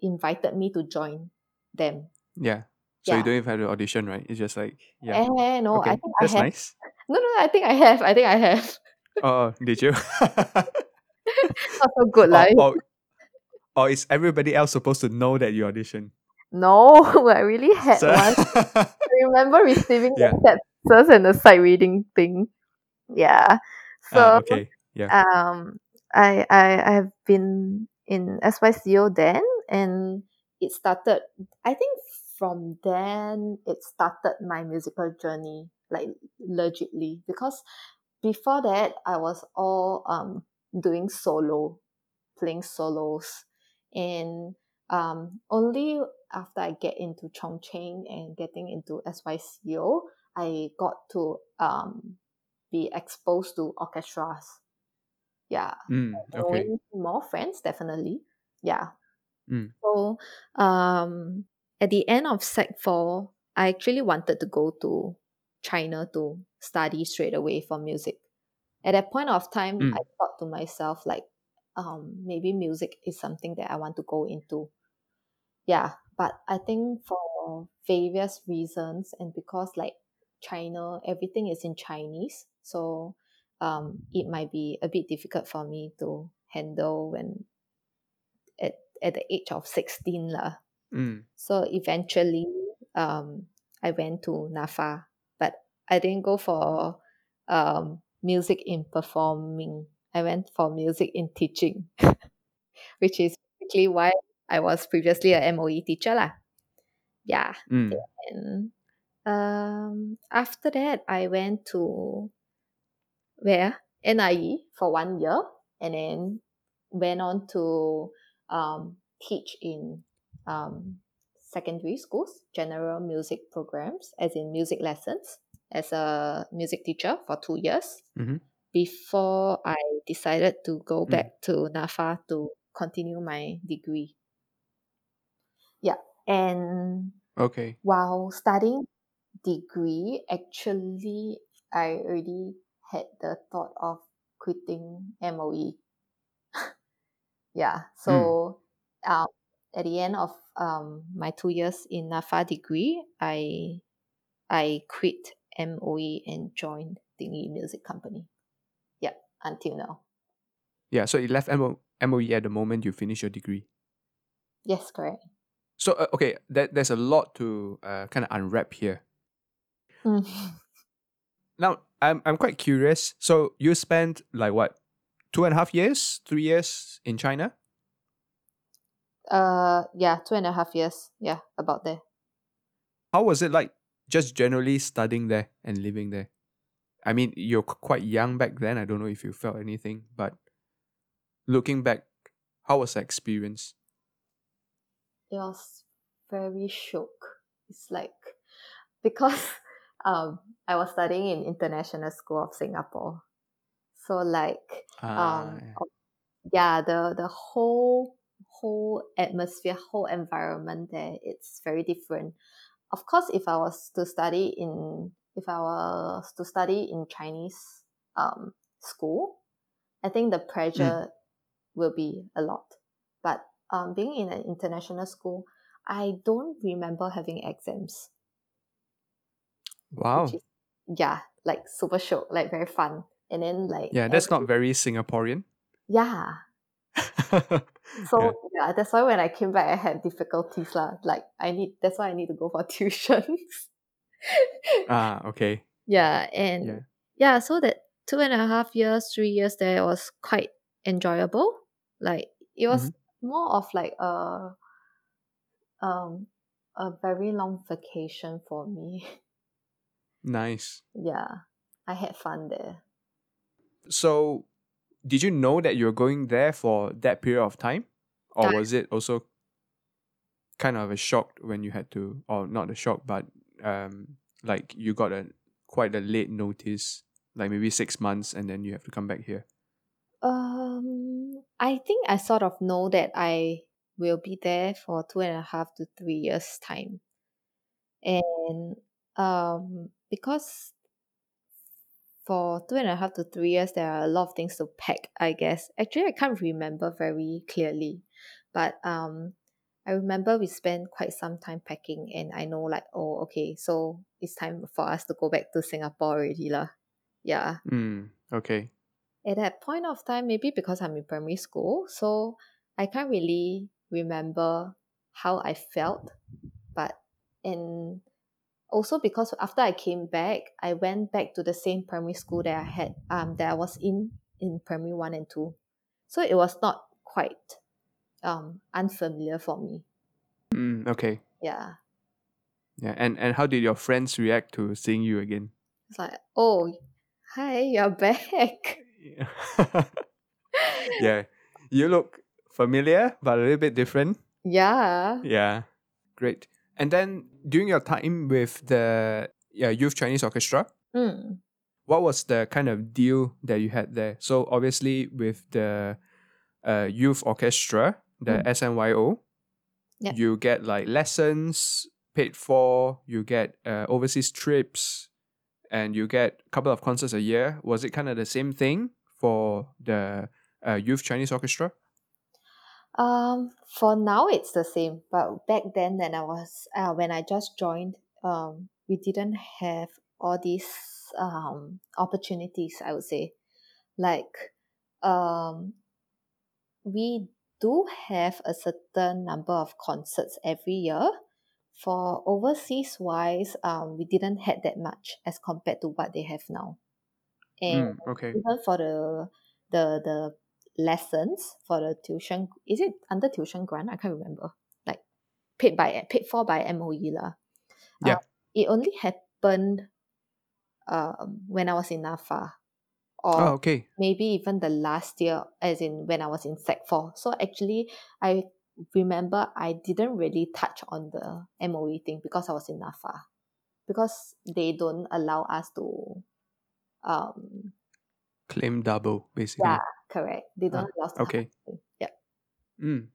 invited me to join them. Yeah. So you don't even have to audition, right? It's just like yeah. Eh, no, okay. I think That's I have. nice. No, no, I think I have. I think I have. Oh, did you? [laughs] Not so good, [laughs] or, like. or, or is everybody else supposed to know that you audition? No, [laughs] I really had So- one. I remember receiving Yeah. the texts and the sight reading thing. Yeah. So Ah, okay. Yeah. um I I I have been in SYCO then and it started I think from then it started my musical journey like legitly because before that I was all um doing solo playing solos and um only after I get into Chung Cheng and getting into SYCO I got to um be exposed to orchestras yeah Mm, okay. more friends definitely yeah Mm. so um at the end of sec 4 i actually wanted to go to china to study straight away for music at that point of time Mm. i thought to myself like um maybe music is something that i want to go into yeah but i think for various reasons and because like china everything is in chinese so um it might be a bit difficult for me to handle when at at the age of 16 lah. Mm. so eventually um i went to nafa but i didn't go for um music in performing i went for music in teaching [laughs] which is basically why i was previously a moe teacher lah yeah Mm. and um after that I went to where NIE for one year and then went on to um teach in um secondary schools general music programs as in music lessons as a music teacher for two years Mhm. before I decided to go Mm. back to NAFA to continue my degree. Yeah. And Okay. while studying degree, actually, I already had the thought of quitting MOE. [laughs] yeah. So, um, at the end of um my two years in NAFA degree, I I quit MOE and joined Ding Yi Music Company. Yeah, until now. Yeah, so you left MO- MOE at the moment you finish your degree. Yes, correct. So uh, okay, that there's a lot to uh, kind of unwrap here. Mm. Now, I'm I'm quite curious. So you spent like what, two and a half years, three years in China? Uh, yeah, two and a half years. Yeah, about there. How was it like just generally studying there and living there? I mean, you're quite young back then. I don't know if you felt anything, but looking back, how was the experience? It was very shook. It's like because um I was studying in International School of Singapore, so like Ah, um yeah. yeah the the whole whole atmosphere whole environment there it's very different. Of course if i was to study in if i was to study in chinese um school i think the pressure will be a lot. But um being in an international school i don't remember having exams wow. is yeah like super shock like very fun and then like Yeah, that's every- not very Singaporean. yeah [laughs] So Yeah. yeah. that's why when I came back, I had difficulties lah. Like I need, that's why I need to go for [laughs] tuitions. ah, okay. yeah, and Yeah. yeah. so that two and a half years, three years there was quite enjoyable. Like it was more of like a um a very long vacation for me. [laughs] Nice. yeah, I had fun there. So, did you know that you were going there for that period of time, or was it also kind of a shock when you had to, or not a shock, but um, like you got a quite a late notice, like maybe six months, and then you have to come back here. Um, I think I sort of know that I will be there for two and a half to three years time, and um, because for two and a half to three years there are a lot of things to pack. I guess actually I can't remember very clearly, but um, I remember we spent quite some time packing, and I know like oh okay, so it's time for us to go back to Singapore already lah. Yeah Mm, okay. at that point of time, maybe because I'm in primary school, so I can't really remember how I felt. But and also because after I came back, I went back to the same primary school that I had um that I was in in primary one and two. So it was not quite um unfamiliar for me. Mm, okay. Yeah. Yeah. And and how did your friends react to seeing you again? It's like, oh hi, you're back. Yeah. [laughs] [laughs] yeah. You look familiar, but a little bit different. yeah. Yeah, great. And then during your time with the yeah, Youth Chinese Orchestra, Mm. what was the kind of deal that you had there? So obviously with the uh, youth orchestra, the Mm. SNYO, you get like lessons paid for, you get uh, overseas trips, and you get a couple of concerts a year. Was it kind of the same thing for the uh, youth Chinese orchestra? Um, for now it's the same, but back then when I was uh, when I just joined, um, we didn't have all these um opportunities. I would say, like, um, we do have a certain number of concerts every year. For overseas wise, um, we didn't had that much as compared to what they have now, and Mm, okay. even for the the the lessons for the tuition is it under tuition grant? I can't remember. Like paid by paid for by moe lah. Yeah. Uh, it only happened um when i was in nafa or Oh, okay. maybe even the last year as in when i was in sec 4 so actually i remember i didn't really touch on the moe thing because i was in nafa because they don't allow us to um claim double basically. Yeah, correct. They don't Ah, to okay. Yeah. Mm.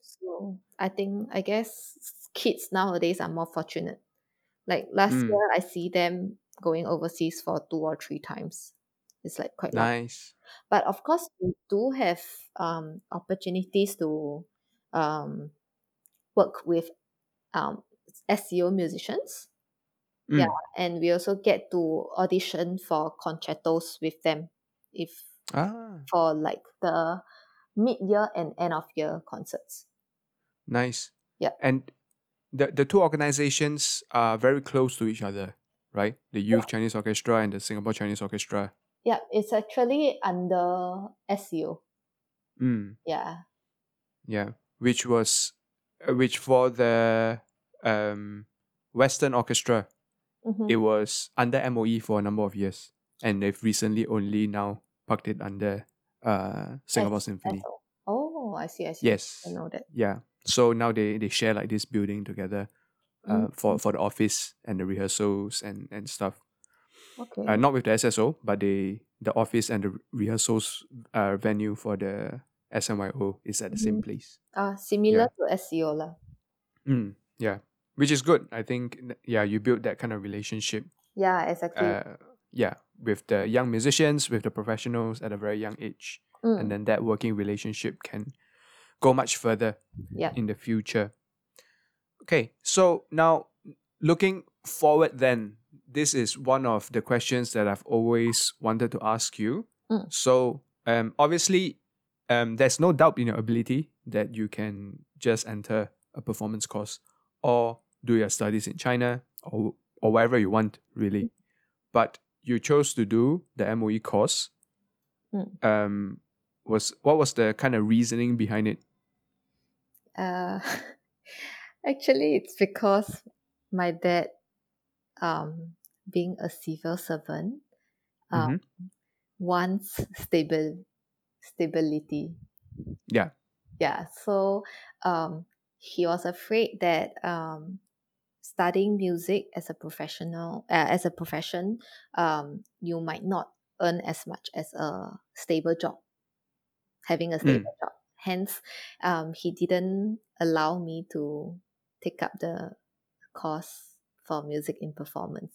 So I think I guess kids nowadays are more fortunate. Like last Mm. year, I see them going overseas for two or three times. It's like quite long. Nice. But of course, we do have um, opportunities to um, work with um, SCO musicians. Mm. Yeah, and we also get to audition for concertos with them, if Ah, for like the mid-year and end of year concerts. nice. Yeah. And the the two organizations are very close to each other, right? The Youth Chinese Orchestra and the Singapore Chinese Orchestra. Yeah, it's actually under SCO. Mm. Yeah, Yeah, which was uh, which for the um Western Orchestra, Mhm. it was under MOE for a number of years, and they've recently only now parked it under uh Singapore Symphony. SO. Oh, I see. I see. Yes, I know that. yeah. So now they they share like this building together, uh, for for the office and the rehearsals and and stuff. Okay. Uh, not with the SSO, but they the office and the rehearsals uh venue for the SNYO is at the same Mhm. place. Uh, similar to SCO lah. Mm, yeah, which is good. I think yeah, you build that kind of relationship. Yeah, exactly. Uh, yeah, with the young musicians, with the professionals at a very young age, Mm, and then that working relationship can go much further yeah. in the future. Okay, so now looking forward, then this is one of the questions that I've always wanted to ask you. Mm. So, um, obviously, um, there's no doubt in your ability that you can just enter a performance course or do your studies in China or or wherever you want, really. But you chose to do the MOE course. Mm. Um, was what was the kind of reasoning behind it? Uh, [laughs] actually, it's because my dad, um, being a civil servant, um, wants stable stability. Yeah. Yeah. So, um, he was afraid that um, studying music as a professional, uh, as a profession, um, you might not earn as much as a stable job, having a stable job. Hence, um, he didn't allow me to take up the course for music in performance.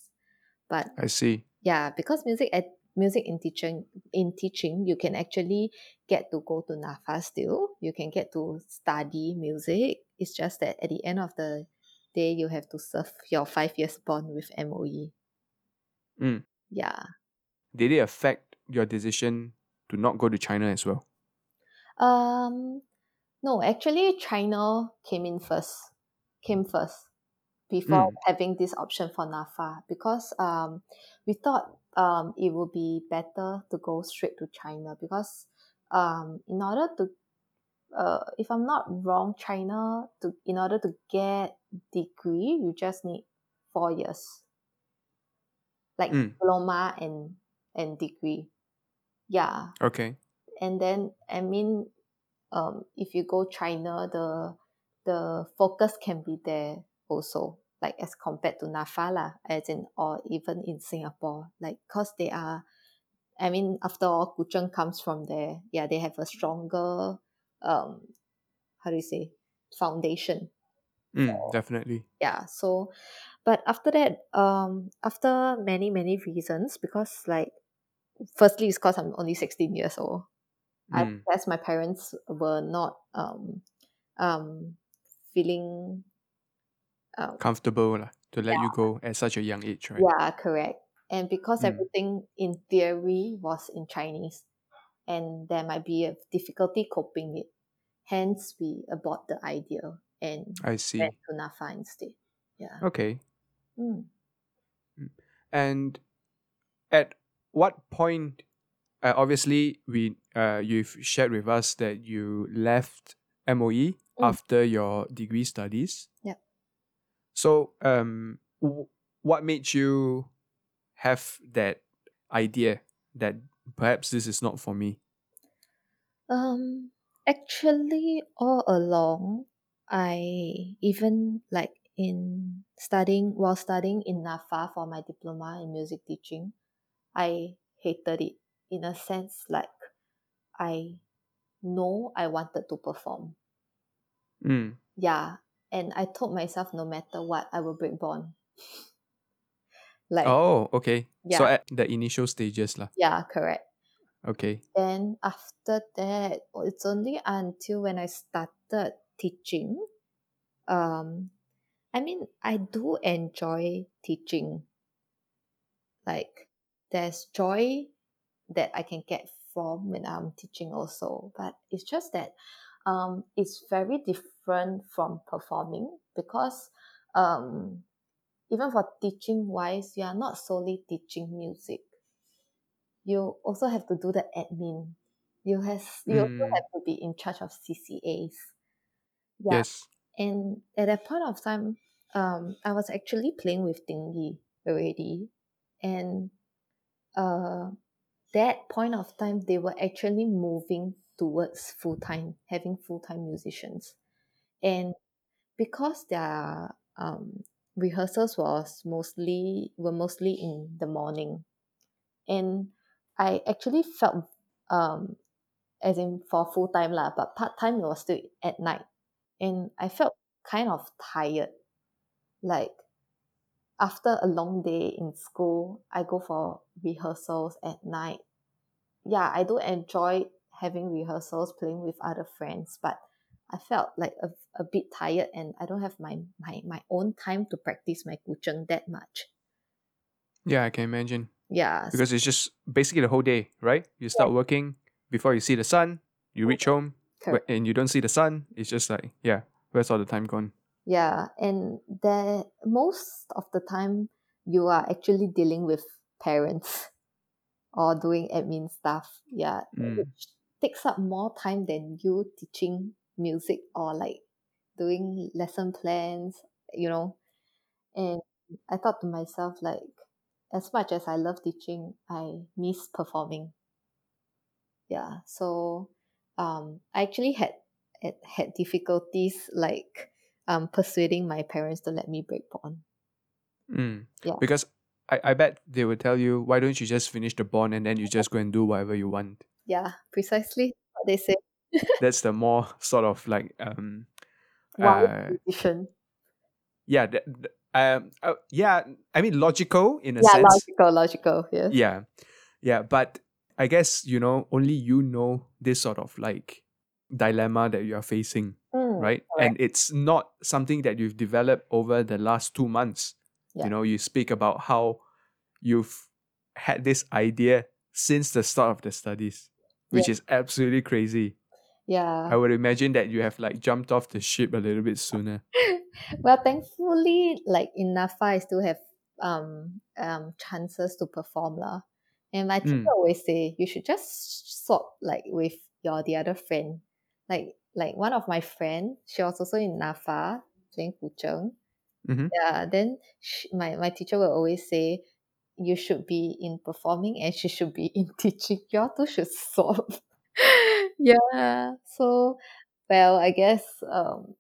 But I see. yeah, because music at music in teaching in teaching, you can actually get to go to NAFA still. You can get to study music. It's just that at the end of the day, you have to serve your five years bond with MOE. Mm. Yeah. Did it affect your decision to not go to China as well? Um. No, actually, China came in first. Came first before Mm. having this option for NAFA because um we thought um it would be better to go straight to China because um in order to uh if I'm not wrong China to in order to get degree you just need four years like Mm. diploma and and degree yeah Okay. and then I mean, um, if you go China, the the focus can be there also, like as compared to NAFA lah, as in or even in Singapore, like cause they are, I mean, after all, guzheng comes from there. Yeah, they have a stronger, um, how do you say, foundation Mm, definitely. yeah so but after that um after many many reasons because like firstly it's because i'm only 16 years old i Mm. guess my parents were not um um feeling um, Comfortable to let you go at such a young age, right? yeah correct and because Mm. everything in theory was in chinese and there might be a difficulty coping it hence we abort the idea and I see. went to nafa instead yeah Okay. Mm. And at what point? Uh, obviously, we uh, you've shared with us that you left MOE Mm. after your degree studies. Yep. So, um, w- what made you have that idea that perhaps this is not for me? Um, actually, all along, I even like in studying while studying in NAFA for my diploma in music teaching, I hated it in a sense like I know I wanted to perform. Mm. Yeah. And I told myself no matter what, I will break bond. [laughs] like Oh, okay. So at the initial stages lah. yeah, correct. Okay. Then after that, it's only until when I started teaching. Um, I mean, I do enjoy teaching. Like, there's joy that I can get from when I'm teaching also, but it's just that um, it's very different from performing because um, even for teaching wise, you are not solely teaching music you also have to do the admin. You has you also Mm. have to be in charge of CCAs. Yeah. Yes. And at that point of time, um, I was actually playing with Ding Yi already. And uh that point of time they were actually moving towards full time, having full time musicians. And because their um rehearsals was mostly were mostly in the morning. And I actually felt um as in for full time lah, but part time it was still at night. And I felt kind of tired. Like after a long day in school, I go for rehearsals at night. Yeah, I do enjoy having rehearsals, playing with other friends, but I felt like a, a bit tired and I don't have my, my, my own time to practice my guzheng that much. Yeah, I can imagine. Yeah. Because it's just basically the whole day, right? You start working before you see the sun, you reach home, correct. and you don't see the sun. It's just like, yeah, where's all the time gone? Yeah, and there most of the time you are actually dealing with parents [laughs] or doing admin stuff. Yeah, Mm. which takes up more time than you teaching music or like doing lesson plans, you know. And I thought to myself like as much as I love teaching, I miss performing. Yeah, so um I actually had had, had difficulties like um persuading my parents to let me break bond. Mm. Yeah. Because I, I bet they would tell you, why don't you just finish the bond and then you just go and do whatever you want? Yeah, precisely what they say. That's the more sort of like, um, Wise uh, decision. yeah, th- th- um, uh, yeah, I mean, logical in a sense. Yeah, sense. logical, logical. Yes. Yeah. Yeah. But I guess, you know, only you know this sort of like dilemma that you are facing, Mm, right? And it's not something that you've developed over the last two months. Yeah. You know, you speak about how you've had this idea since the start of the studies, which is absolutely crazy. Yeah. I would imagine that you have like jumped off the ship a little bit sooner. [laughs] well, thankfully, like in NAFA, I still have um um chances to perform lah. And my teacher Mm. always say you should just swap like with your the other friend. Like like one of my friend, she was also in NAFA playing guzheng. Mhm. Yeah. Then sh my my teacher will always say you should be in performing and she should be in [laughs] teaching. You all two should [laughs] swap. Yeah. So well, I guess um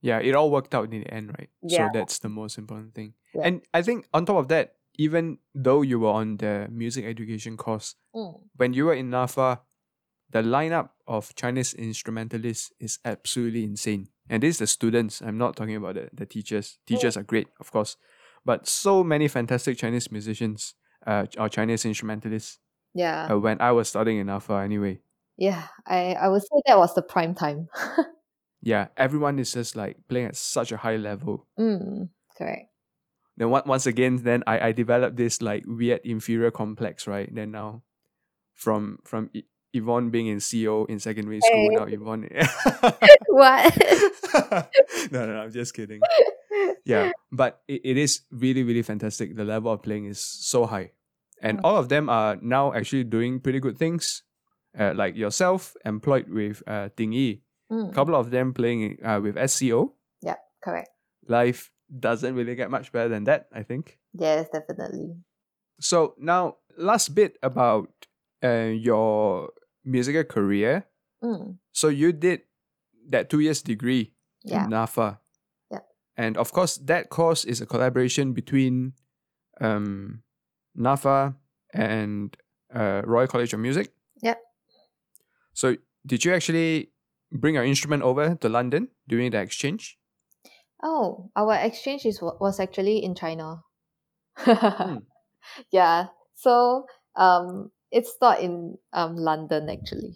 Yeah, it all worked out in the end, right? Yeah. So that's the most important thing. Yeah. And I think on top of that, even though you were on the music education course, mm, when you were in NAFA, the lineup of Chinese instrumentalists is absolutely insane. And this is the students. I'm not talking about the, the teachers. Teachers are great, of course. But so many fantastic Chinese musicians, uh, or Chinese instrumentalists, yeah. uh, when I was studying in NAFA anyway. Yeah, I, I would say that was the prime time. [laughs] Yeah, everyone is just like playing at such a high level. mm, correct. then on- once again then I, I developed this like weird inferior complex right then now from from Y- Yvonne being in CO in secondary school Hey. now Yvonne [laughs] What? [laughs] no no no I'm just kidding yeah but it, it is really really fantastic the level of playing is so high and Mm. all of them are now actually doing pretty good things uh, like yourself employed with uh, Ding Yi Mm, a couple of them playing uh, with SCO yeah, correct. life doesn't really get much better than that I think Yes, definitely. So now, last bit about uh, your musical career. Mm, So you did that two years degree yeah, in NAFA. Yeah. And of course, that course is a collaboration between um, NAFA and uh, Royal College of Music. So did you actually bring your instrument over to London during the exchange? Oh, our exchange is was actually in China. Hmm. [laughs] Yeah. So um it's not in um London actually.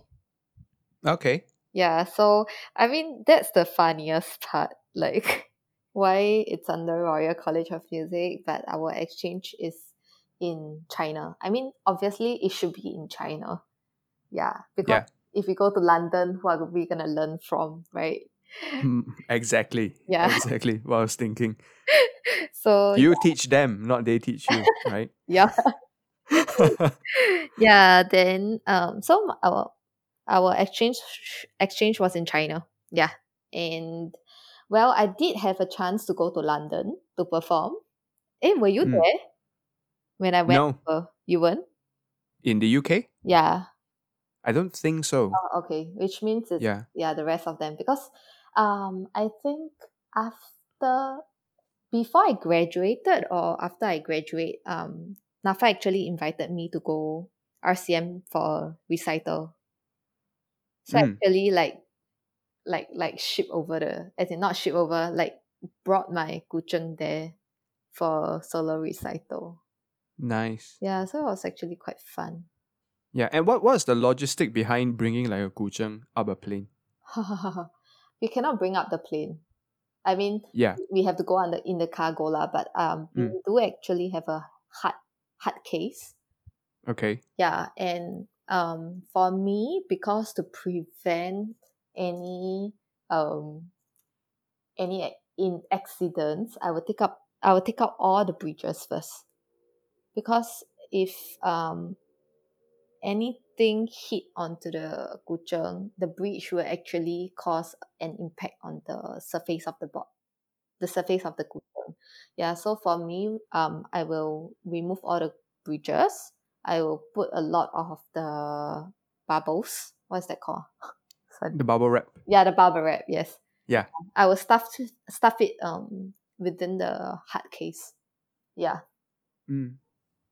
Okay. Yeah, so I mean that's the funniest part. Like [laughs] why it's under Royal College of Music, but our exchange is in China. I mean, obviously it should be in China. Yeah, because Yeah. If we go to London, who are we gonna learn from, right? Hmm, exactly. [laughs] Yeah. Exactly what I was thinking. [laughs] So You teach them, not they teach you, [laughs] right? yeah, yeah. Then um, so our our exchange exchange was in China. Yeah, and well, I did have a chance to go to London to perform. Eh, were you Mm. there when I went? No. over? you weren't. In the UK? Yeah. I don't think so. Oh, okay. Which means it's Yeah. yeah the rest of them because um I think after before I graduated or after I graduate um NAFA actually invited me to go RCM for recital. So I Mm. actually like like like ship over the as in not ship over like brought my guzheng there for solo recital. Nice. Yeah, so it was actually quite fun. Yeah. And what was the logistic behind bringing like a guzheng up a plane? [laughs] we cannot bring up the plane. I mean, Yeah. we have to go on the in the cargo lah, but um, we Mm. do actually have a hard hard case. Okay. Yeah, and um, for me, because to prevent any um any in accidents, I will take up I will take out all the bridges first, because if um anything hit onto the guzheng, the bridge will actually cause an impact on the surface of the board, the surface of the guzheng. Yeah, so for me, um, I will remove all the bridges. I will put a lot of the bubbles. What's that called? [laughs] Sorry. The bubble wrap. Yeah, the bubble wrap. Yes. Yeah. I will stuff stuff it um within the hard case. Yeah. Mm.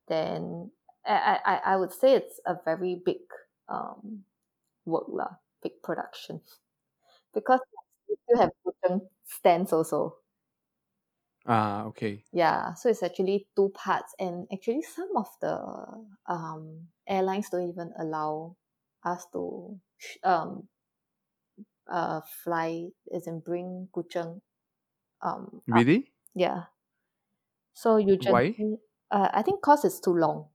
Then I, I, I would say it's a very big um work lah, big production. [laughs] Because you still have different stands also. Ah, okay. Yeah, so it's actually two parts, and actually some of the um airlines don't even allow us to um uh fly as in bring guzheng um up. Really? Yeah. So usually, uh, I think cause it's too long.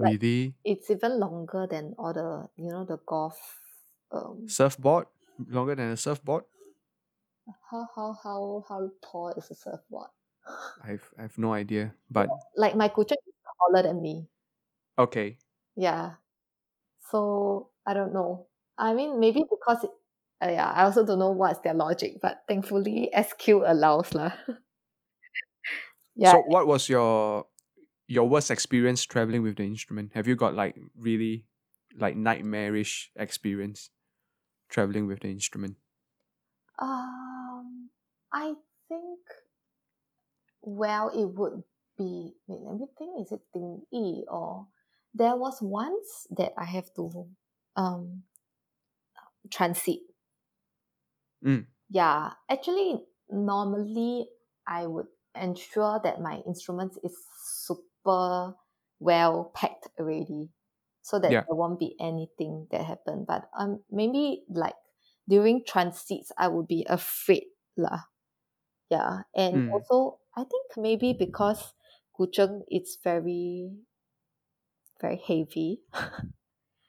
Like- Really? It's even longer than all the you know the golf. Um, Surfboard? Longer than a surfboard? how how how how tall is a surfboard? [laughs] I've I've no idea. But Like my guzheng is taller than me. okay. Yeah. So I don't know. I mean, maybe because it, uh, yeah, I also don't know what's their logic, but thankfully SQ allows lah. [laughs] yeah. So what was your your worst experience traveling with the instrument? Have you got like really like nightmarish experience traveling with the instrument? Um, I think, well, it would be, wait, let me think, is it Ding Yi or there was once that I have to um transit. Mm. Yeah, actually, normally I would ensure that my instruments is super well packed already, so that Yeah. there won't be anything that happen. But um, maybe like during transits, I would be afraid lah. Yeah, and Mm. also I think maybe because guzheng it's very very heavy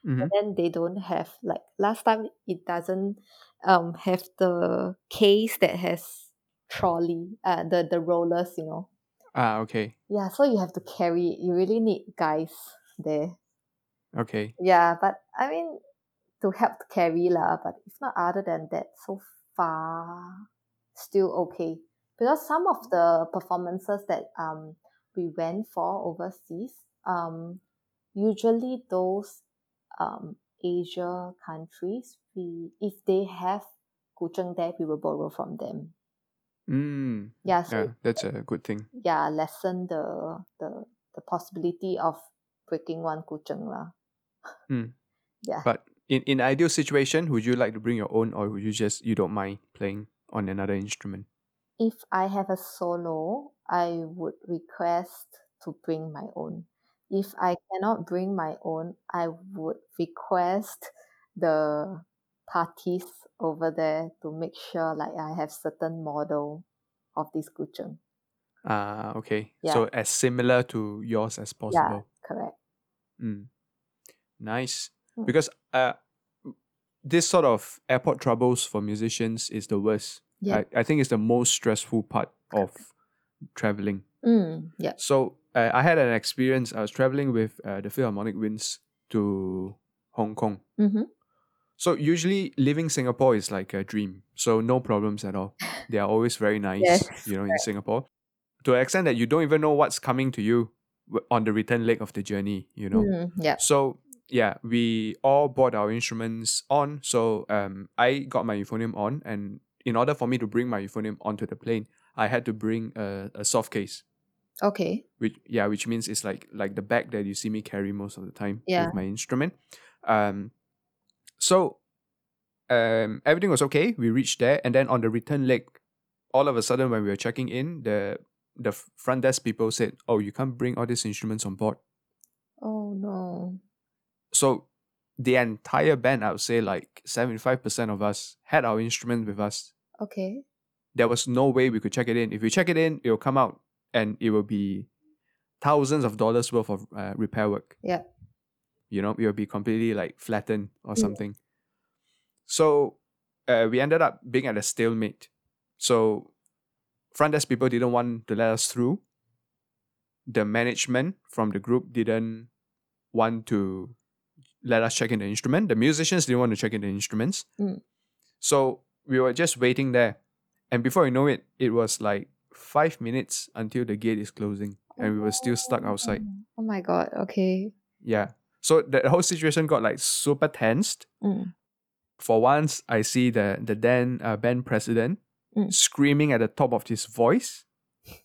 Mhm. [laughs] and then they don't have like last time it doesn't um have the case that has trolley uh the the rollers you know Ah, okay. yeah so you have to carry it you really need guys there Okay. yeah but i mean to help to carry lah but if not other than that so far still okay because some of the performances that um we went for overseas um usually those um asia countries we if they have guzheng there we will borrow from them Mm. yeah so Yeah, that's a good thing. yeah lessen the the the possibility of breaking one guzheng lah. Mm. [laughs] Yeah. But in in ideal situation, would you like to bring your own, or would you just you don't mind playing on another instrument? if I have a solo, I would request to bring my own. If I cannot bring my own, I would request the parties over there to make sure like I have certain model of this guzheng. Ah, okay. Yeah. So as similar to yours as possible. Yeah, Correct. Mm. Nice. Mm. Because uh, this sort of airport troubles for musicians is the worst. Yeah. I, I think it's the most stressful part of traveling. Mm, yeah. So uh, I had an experience. I was traveling with uh, the Philharmonic Winds to Hong Kong. Mm-hmm. So usually living Singapore is like a dream. So no problems at all. They are always very [laughs] nice, Yes, you know, in Singapore. To an extent that you don't even know what's coming to you on the return leg of the journey, you know. Mm, yeah. So yeah, we all bought our instruments on. So um, I got my euphonium on, and in order for me to bring my euphonium onto the plane, I had to bring a, a soft case. Okay. Which yeah, which means it's like like the bag that you see me carry most of the time Yeah. with my instrument. Um, so um, everything was okay. We reached there, and then on the return leg, all of a sudden when we were checking in, the the front desk people said, "Oh, you can't bring all these instruments on board." Oh no. so the entire band, I would say like 75% of us had our instrument with us. Okay. There was no way we could check it in. If we check it in, it will come out and it will be thousands of dollars worth of uh, repair work. Yeah. You know, will be completely like flattened or Mm. something. So uh, we ended up being at a stalemate. So front desk people didn't want to let us through. The management from the group didn't want to let us check in the instrument. The musicians didn't want to check in the instruments. Mm. So we were just waiting there. And before you know it, it was like five minutes until the gate is closing. And we were still stuck outside. Oh my god. Okay. Yeah. So the whole situation got like super tensed. Mm. For once, I see the the then uh, band president Mm. screaming at the top of his voice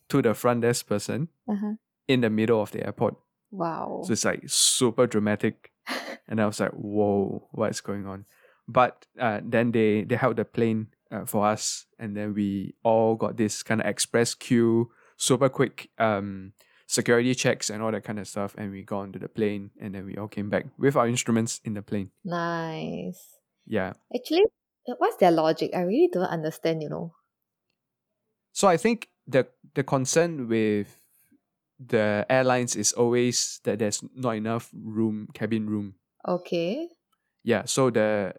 to the front desk person Uh-huh. in the middle of the airport. Wow. So it's like super dramatic. [laughs] And I was like, whoa, what's going on? But uh, then they, they held the plane uh, for us. And then we all got this kind of express queue, super quick um, security checks and all that kind of stuff. And we got onto the plane. And then we all came back with our instruments in the plane. nice. Yeah. Actually, uh, what's their logic? I really don't understand, you know. So I think the the concern with the airlines is always that there's not enough room, cabin room. Okay. Yeah, so the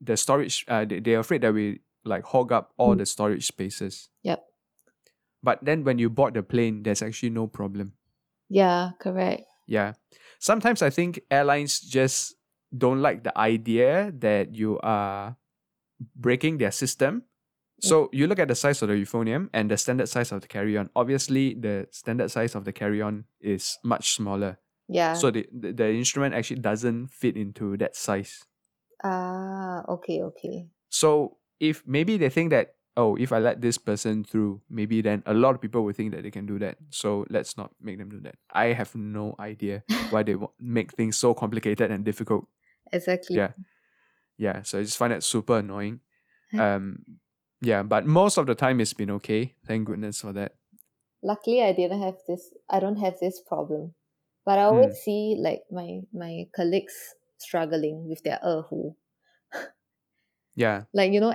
the storage uh they, they're afraid that we like hog up all Mm. the storage spaces. Yep. But then when you board the plane, there's actually no problem. Yeah, correct. Yeah. Sometimes I think airlines just don't like the idea that you are breaking their system. So you look at the size of the euphonium and the standard size of the carry-on. Obviously, the standard size of the carry-on is much smaller. Yeah. So the, the the instrument actually doesn't fit into that size. ah, okay, okay. So if maybe they think that oh, if I let this person through, maybe then a lot of people will think that they can do that. So let's not make them do that. I have no idea [laughs] why they make things so complicated and difficult. Exactly. Yeah. Yeah, so I just find that super annoying. Um, yeah, but most of the time it's been okay. Thank goodness for that. Luckily, I didn't have this. I don't have this problem, but I always see like my my colleagues struggling with their erhu. [laughs] Yeah, Like you know,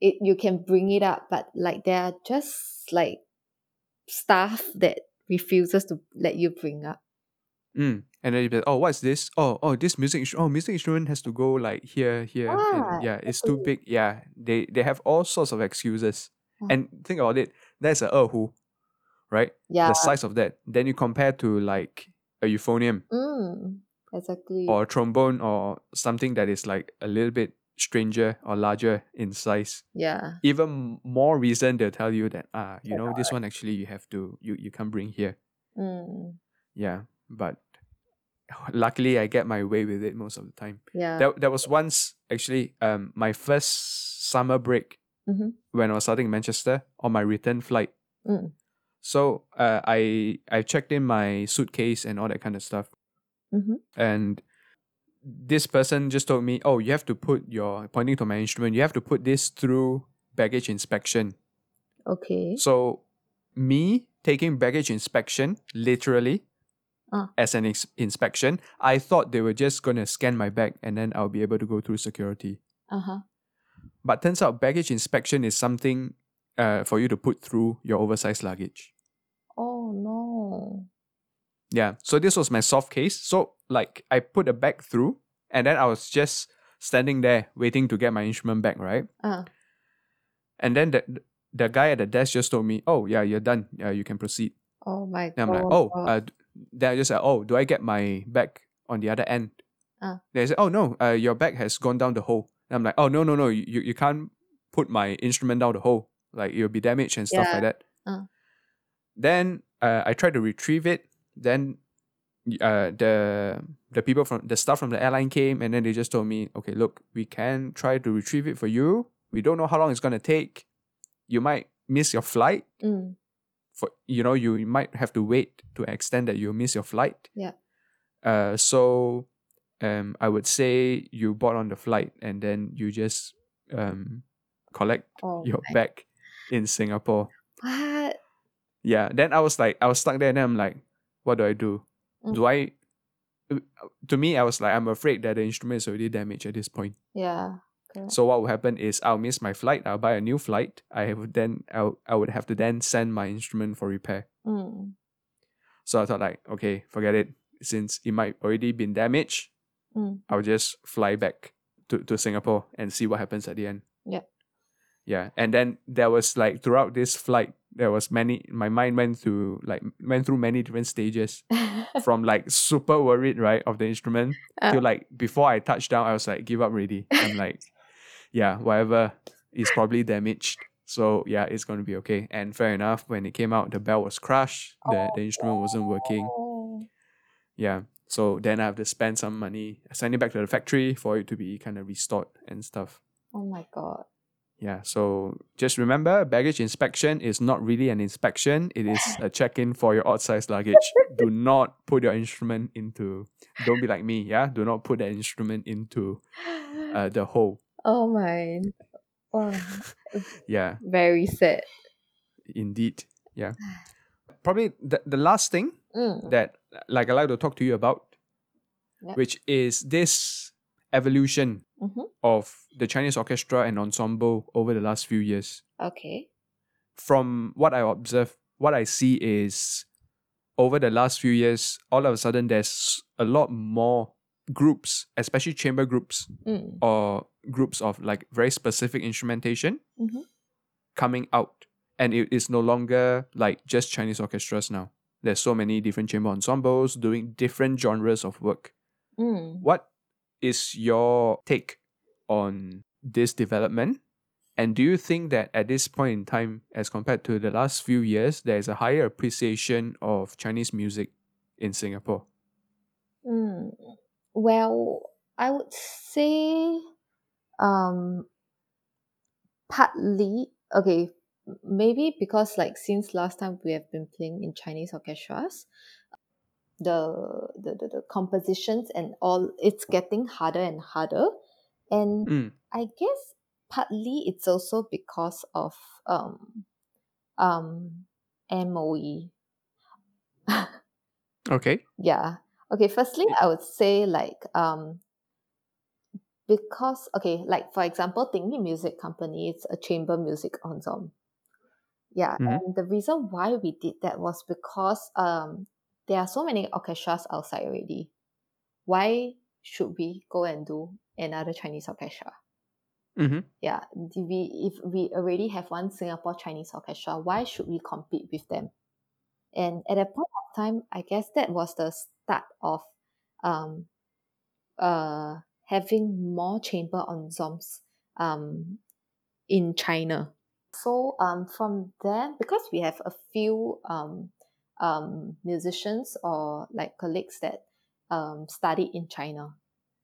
it you can bring it up, but like there are just like staff that refuses to let you bring up. mm. and then you be like, oh, what's this? Oh, oh, this music. Oh, music instrument has to go like here, here. Ah, and yeah, it's too big. Yeah, they they have all sorts of excuses. Ah. And think about it. That's a erhu, right? Yeah. The size of that. Then you compare to like a euphonium Mm, exactly. or a trombone or something that is like a little bit stranger or larger in size. yeah. even more reason they'll tell you that ah you know this one actually you have to you you can't bring here Mm, yeah but [laughs] luckily i get my way with it most of the time yeah. there, there was once actually um my first summer break Mhm. when i was starting in manchester on my return flight Mm. so uh, i i checked in my suitcase and all that kind of stuff Mm-hmm. and this person just told me, "Oh, you have to put your pointing to my instrument. You have to put this through baggage inspection." Okay. So, me taking baggage inspection literally Ah. as an ins- inspection, I thought they were just gonna scan my bag and then I'll be able to go through security. Uh huh. But turns out baggage inspection is something uh, for you to put through your oversized luggage. Oh no. Yeah. So this was my soft case. So like I put a bag through and then I was just standing there waiting to get my instrument back, right? Uh. And then the the guy at the desk just told me, "Oh yeah, you're done. Yeah, you can proceed." Oh my god. And I'm god. like, "Oh." Uh, then I just said, "Oh, do I get my bag on the other end?" Ah. They said, "Oh no, uh, your bag has gone down the hole." And I'm like, "Oh no, no, no, you you can't put my instrument down the hole. Like it'll be damaged and stuff Yeah. like that." Ah. Then uh, I tried to retrieve it. Then uh, the the people from the staff from the airline came and then they just told me, okay, look, we can try to retrieve it for you. We don't know how long it's gonna take. You might miss your flight. Mm. For you know, you might have to wait to an extent that you'll miss your flight. Yeah. Uh, so um, I would say you bought on the flight and then you just um collect Oh your bag in Singapore. What? Yeah. Then I was like, I was stuck there, and then I'm like, what do I do? Mm. Do I? To me, I was like, I'm afraid that the instrument is already damaged at this point. Yeah. Correct. So what will happen is I'll miss my flight. I'll buy a new flight. I would then I'll, I would have to then send my instrument for repair. Mm. So I thought like, okay, forget it. Since it might already been damaged, Mm. I'll just fly back to, to Singapore and see what happens at the end. Yeah. Yeah. And then there was like throughout this flight, there was many my mind went through like went through many different stages. [laughs] [laughs] from like super worried, right, of the instrument Uh. till like before I touched down, I was like, give up already. I'm like, [laughs] yeah, whatever is probably damaged. So yeah, it's gonna be okay. And fair enough, when it came out, the bell was crushed, the, the instrument wasn't working. Oh. Yeah. So then I have to spend some money, send it back to the factory for it to be kind of restored and stuff. oh my god. Yeah, so just remember baggage inspection is not really an inspection, it is a [laughs] check in for your outsized luggage. Do not put your instrument into, don't be like me, yeah? Do not put that instrument into uh, the hole. oh my. Oh, Yeah, very sad. indeed. Yeah. Probably the, the last thing Mm. that like I like to talk to you about, Yep. which is this evolution Mm-hmm. of the Chinese orchestra and ensemble over the last few years. Okay. from what I observe, what I see is over the last few years, all of a sudden there's a lot more groups, especially chamber groups Mm. or groups of like very specific instrumentation Mhm. coming out. And it is no longer like just Chinese orchestras now. There's so many different chamber ensembles doing different genres of work. Mm. What is your take on this development? And do you think that at this point in time, as compared to the last few years, there is a higher appreciation of Chinese music in Singapore? Mm. Well, I would say um partly okay maybe because like since last time we have been playing in Chinese orchestras the the, the, the compositions and all it's getting harder and harder and Mm. I guess partly it's also because of um um MOE Okay. [laughs] yeah okay firstly i would say like um because okay like for example Ding Yi music company it's a chamber music ensemble yeah Mhm. and the reason why we did that was because um there are so many orchestras outside already. Why should we go and do another chinese orchestra? Mm-hmm. yeah we if we already have one singapore chinese orchestra why should we compete with them? And at that point of time i guess that was the start of um uh having more chamber ensembles um in china. So um from there because we have a few um um musicians or like colleagues that um studied in china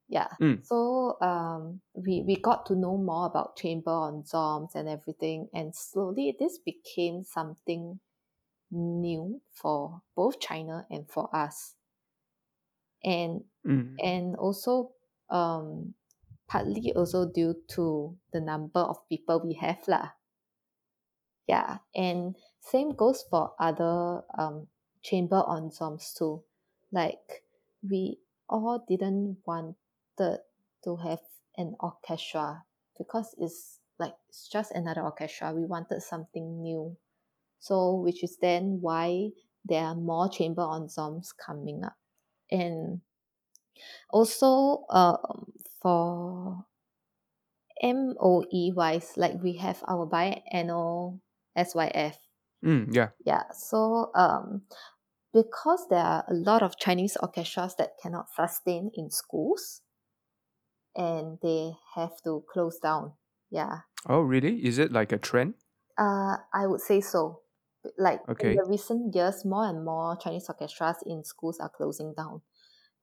yeah Mm. so um we we got to know more about chamber ensembles and everything and slowly this became something new for both china and for us and Mm. and also um partly also due to the number of people we have lah. Yeah, and same goes for other um chamber ensembles too. Like we all didn't wanted to have an orchestra because it's like it's just another orchestra. We wanted something new. So which is then why there are more chamber ensembles coming up. And also um for MOE wise, like we have our biannual SYF. Mm, yeah. Yeah. So um because there are a lot of Chinese orchestras that cannot sustain in schools and they have to close down. Yeah. Oh, really? Is it like a trend? Uh I would say so. Like Okay. in the recent years, more and more Chinese orchestras in schools are closing down.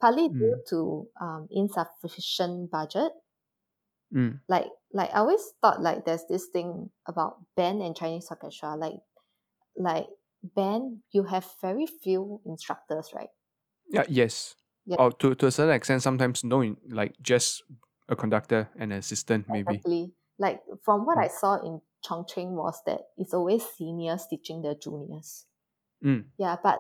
Partly due to um, insufficient budget. Mm. Like like I always thought like there's this thing about band and Chinese orchestra. Like like band, you have very few instructors, right? Yeah, yes. Yeah. Or to, to a certain extent, sometimes no, in- like just a conductor and an assistant, maybe. Exactly. Like from what Mm. I saw in Chung Cheng was that it's always seniors teaching the juniors. Mm. Yeah, but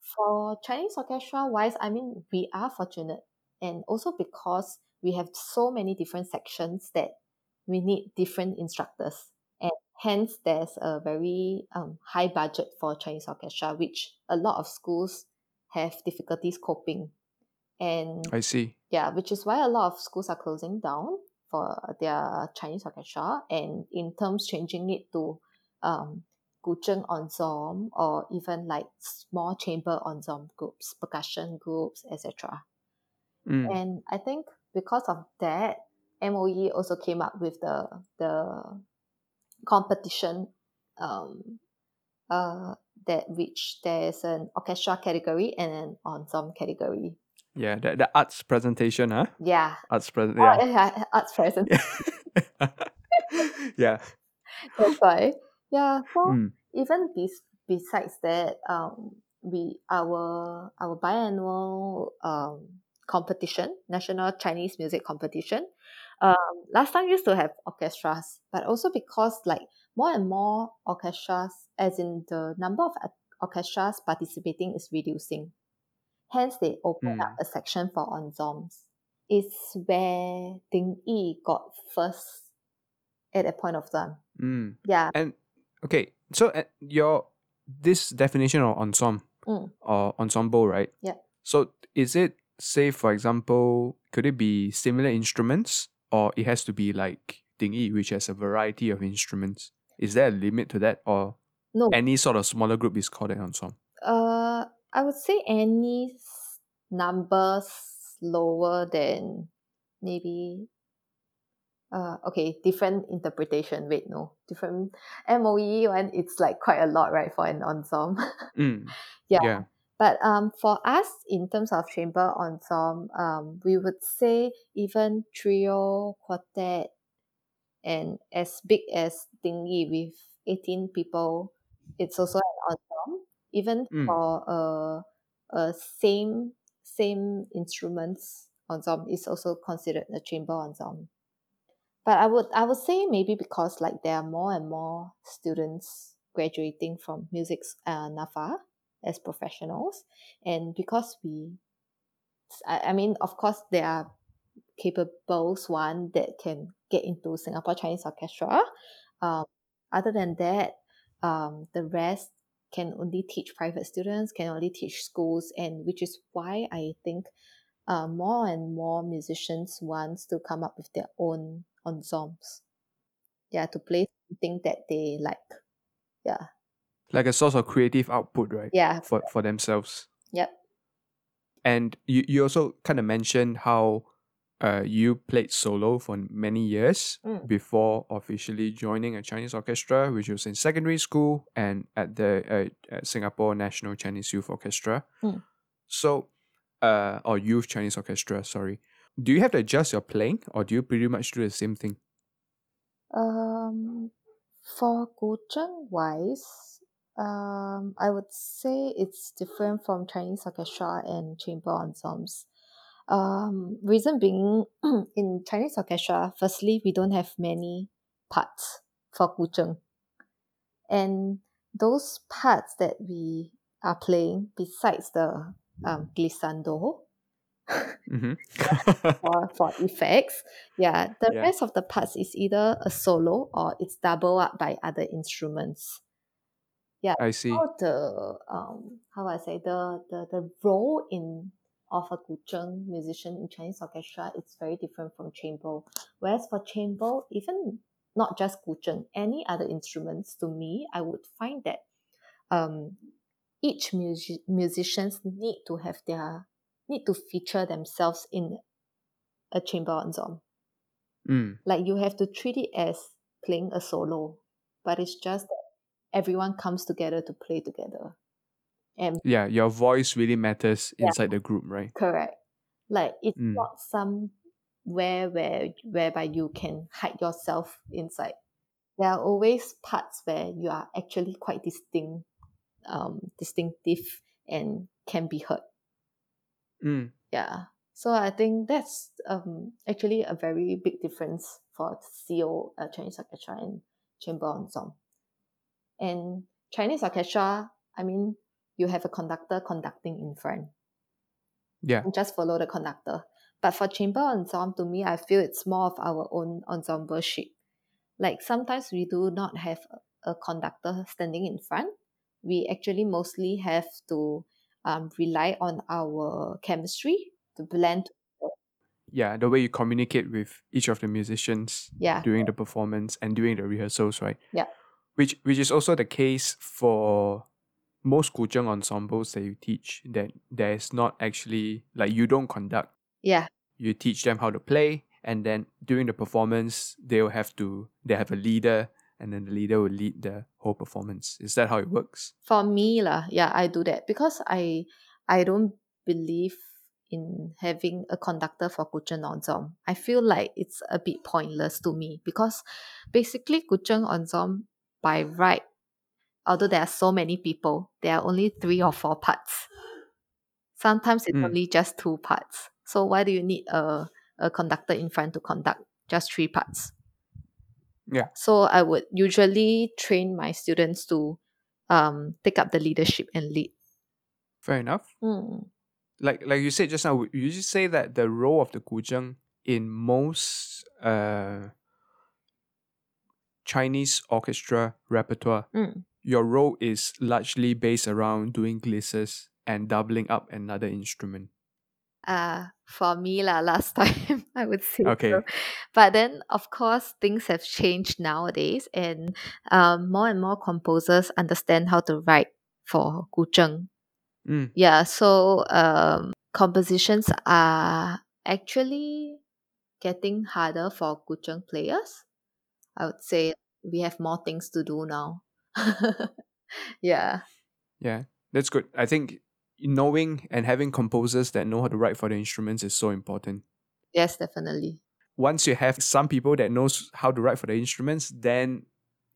for Chinese orchestra wise, I mean, we are fortunate, and also because we have so many different sections that we need different instructors, hence there's a very um, high budget for Chinese orchestra, which a lot of schools have difficulties coping, and I see. yeah, which is why a lot of schools are closing down for their Chinese orchestra and in terms changing it to um Guzheng ensemble or even like small chamber ensemble groups, percussion groups, etc. Mm. And I think because of that, MOE also came up with the the competition um uh that which there's an orchestra category and an ensemble category. Yeah, the, the arts presentation, huh? Yeah. Arts present. Oh, Yeah. yeah, [laughs] arts present. [laughs] yeah. That's why. Yeah. So Mm. even bes- besides that, um, we our our biannual um competition, national Chinese music competition. Um, last time used to have orchestras, but also because like more and more orchestras, as in the number of orchestras participating is reducing. Hence, they open up Mm. a section for ensembles. It's where Ding Yi got first at a point of time. Mm. Yeah. And okay, so uh, your this definition of ensemble Mm. or ensemble, right? Yeah. So is it say for example, could it be similar instruments or it has to be like Ding Yi, which has a variety of instruments? Is there a limit to that or No. any sort of smaller group is called an ensemble? Uh, I would say any numbers lower than maybe. Uh, okay, different interpretation. Wait, no, different MOE one. It's like quite a lot, right, for an ensemble. [laughs] Mm. yeah. Yeah. But um, for us, in terms of chamber ensemble, um, we would say even trio, quartet, and as big as Ding Yi with 18 people, it's also an ensemble. Even Mm. for a, a same same instruments ensemble is also considered a chamber ensemble. But I would I would say maybe because like there are more and more students graduating from music uh, NAFA as professionals, and because we, I, I mean, of course there are capables one that can get into Singapore Chinese Orchestra. Um, other than that, um, the rest can only teach private students, can only teach schools, and which is why I think uh, more and more musicians wants to come up with their own ensembles. Yeah, to play something that they like. Yeah. Like a source of creative output, right? Yeah. For for themselves. Yep. And you, you also kind of mentioned how uh, you played solo for many years Mm. before officially joining a Chinese orchestra, which was in secondary school and at the uh, at Singapore National Chinese Youth Orchestra. Mm. So, uh, or Youth Chinese Orchestra, sorry. Do you have to adjust your playing or do you pretty much do the same thing? Um, for Guzheng wise, um, I would say it's different from Chinese orchestra and chamber ensembles. Um, reason being, [clears throat] in Chinese orchestra, firstly, we don't have many parts for guzheng. And those parts that we are playing, besides the um, glissando, [laughs] hmm for, for effects. Yeah, the Yeah. rest of the parts is either a solo or it's double up by other instruments. I see. How the um how I say the the the role in of a guzheng musician in Chinese orchestra it's very different from chamber. Whereas for chamber, even not just guzheng, any other instruments, to me, I would find that um each music musicians need to have their need to feature themselves in a chamber ensemble. Mm. Like you have to treat it as playing a solo, but it's just everyone comes together to play together. And Yeah, your voice really matters Yeah. inside the group, right? correct. Like it's Mm. not somewhere where whereby you can hide yourself inside. There are always parts where you are actually quite distinct, um, distinctive and can be heard. Mm. Yeah. So I think that's um actually a very big difference for CO uh, Chinese orchestra and chamber ensemble. And Chinese orchestra, I mean, you have a conductor conducting in front. Yeah. and just follow the conductor. But for chamber ensemble, to me, I feel it's more of our own ensemble shape. Like sometimes we do not have a, conductor standing in front. We actually mostly have to um, rely on our chemistry to blend. Yeah, the way you communicate with each of the musicians Yeah, during the performance and during the rehearsals, right? Yeah. Which which is also the case for most guzheng ensembles that you teach. That there's not actually like you don't conduct. yeah, You teach them how to play, and then during the performance, they'll have to they have a leader, and then the leader will lead the whole performance. Is that how it works? for me lah, yeah, I do that because I I don't believe in having a conductor for guzheng ensemble. I feel like it's a bit pointless to me because basically guzheng ensemble by right, although there are so many people, there are only three or four parts. Sometimes it's Mm. only just two parts. So why do you need a, a conductor in front to conduct just three parts? Yeah. So I would usually train my students to um, take up the leadership and lead. Fair enough. Mm. like like you said just now, you just say that the role of the guzheng in most uh Chinese orchestra repertoire, Mm. your role is largely based around doing glisses and doubling up another instrument. Uh, for me lah, [laughs] last time [laughs] I would say Okay. so. But then of course things have changed nowadays and um, more and more composers understand how to write for guzheng. Mm. Yeah, so um, compositions are actually getting harder for guzheng players. I would say we have more things to do now. [laughs] yeah. Yeah, that's good. I think knowing and having composers that know how to write for the instruments is so important. Yes, definitely. Once you have some people that knows how to write for the instruments, then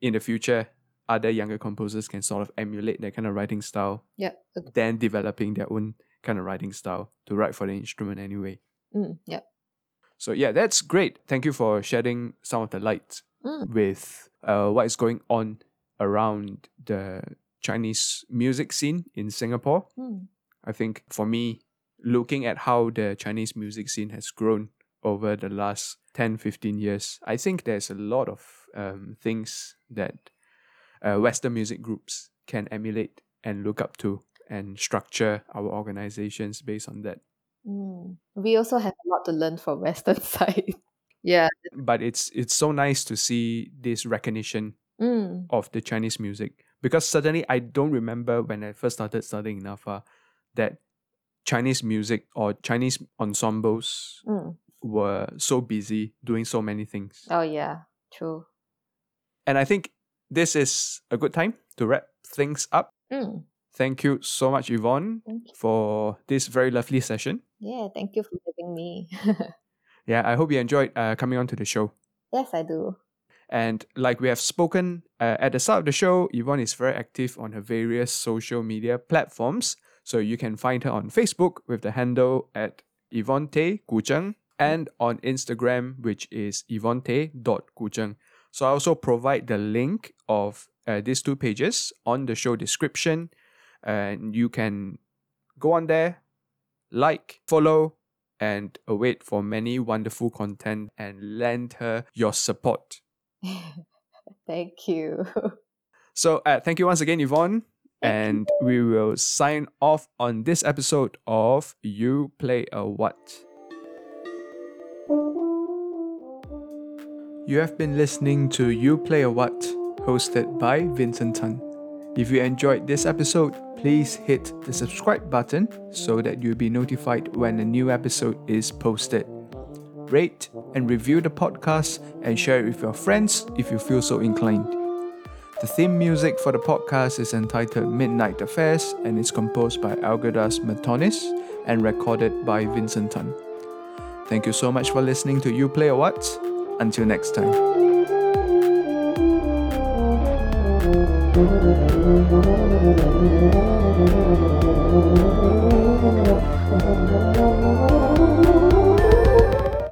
in the future, other younger composers can sort of emulate that kind of writing style Yeah. ag- then developing their own kind of writing style to write for the instrument anyway. Mm, yeah. So yeah, that's great. Thank you for shedding some of the light Mm. with uh, what is going on around the Chinese music scene in Singapore. Mm. I think for me, looking at how the Chinese music scene has grown over the last 10, 15 years, I think there's a lot of um, things that uh, Western music groups can emulate and look up to and structure our organizations based on that. Mm. We also have a lot to learn from Western [laughs] side. Yeah. But it's it's so nice to see this recognition Mm. of the Chinese music because suddenly I don't remember when I first started studying NAFA that Chinese music or Chinese ensembles Mm. were so busy doing so many things. Oh yeah. True. And I think this is a good time to wrap things up. Mm. Thank you so much, Yvonne, for this very lovely session. Yeah. Thank you for having me. [laughs] Yeah, I hope you enjoyed uh, coming on to the show. yes, I do. And like we have spoken uh, at the start of the show, Yvonne is very active on her various social media platforms. So you can find her on Facebook with the handle at Yvonne Tay Guzheng, and on Instagram, which is yvonne.tay.guzheng. So I also provide the link of uh, these two pages on the show description, and you can go on there, like, follow, and await for many wonderful content and lend her your support. [laughs] Thank you. [laughs] So, uh, thank you once again, Yvonne. and we will sign off on this episode of You Play a What. You have been listening to You Play a What, hosted by Vincent Tan. If you enjoyed this episode, please hit the subscribe button so that you'll be notified when a new episode is posted. Rate and review the podcast and share it with your friends if you feel so inclined. The theme music for the podcast is entitled Midnight Affairs and is composed by Algirdas Matonis and recorded by Vincent Tan. Thank you so much for listening to You Play a What. Until next time. Thank you.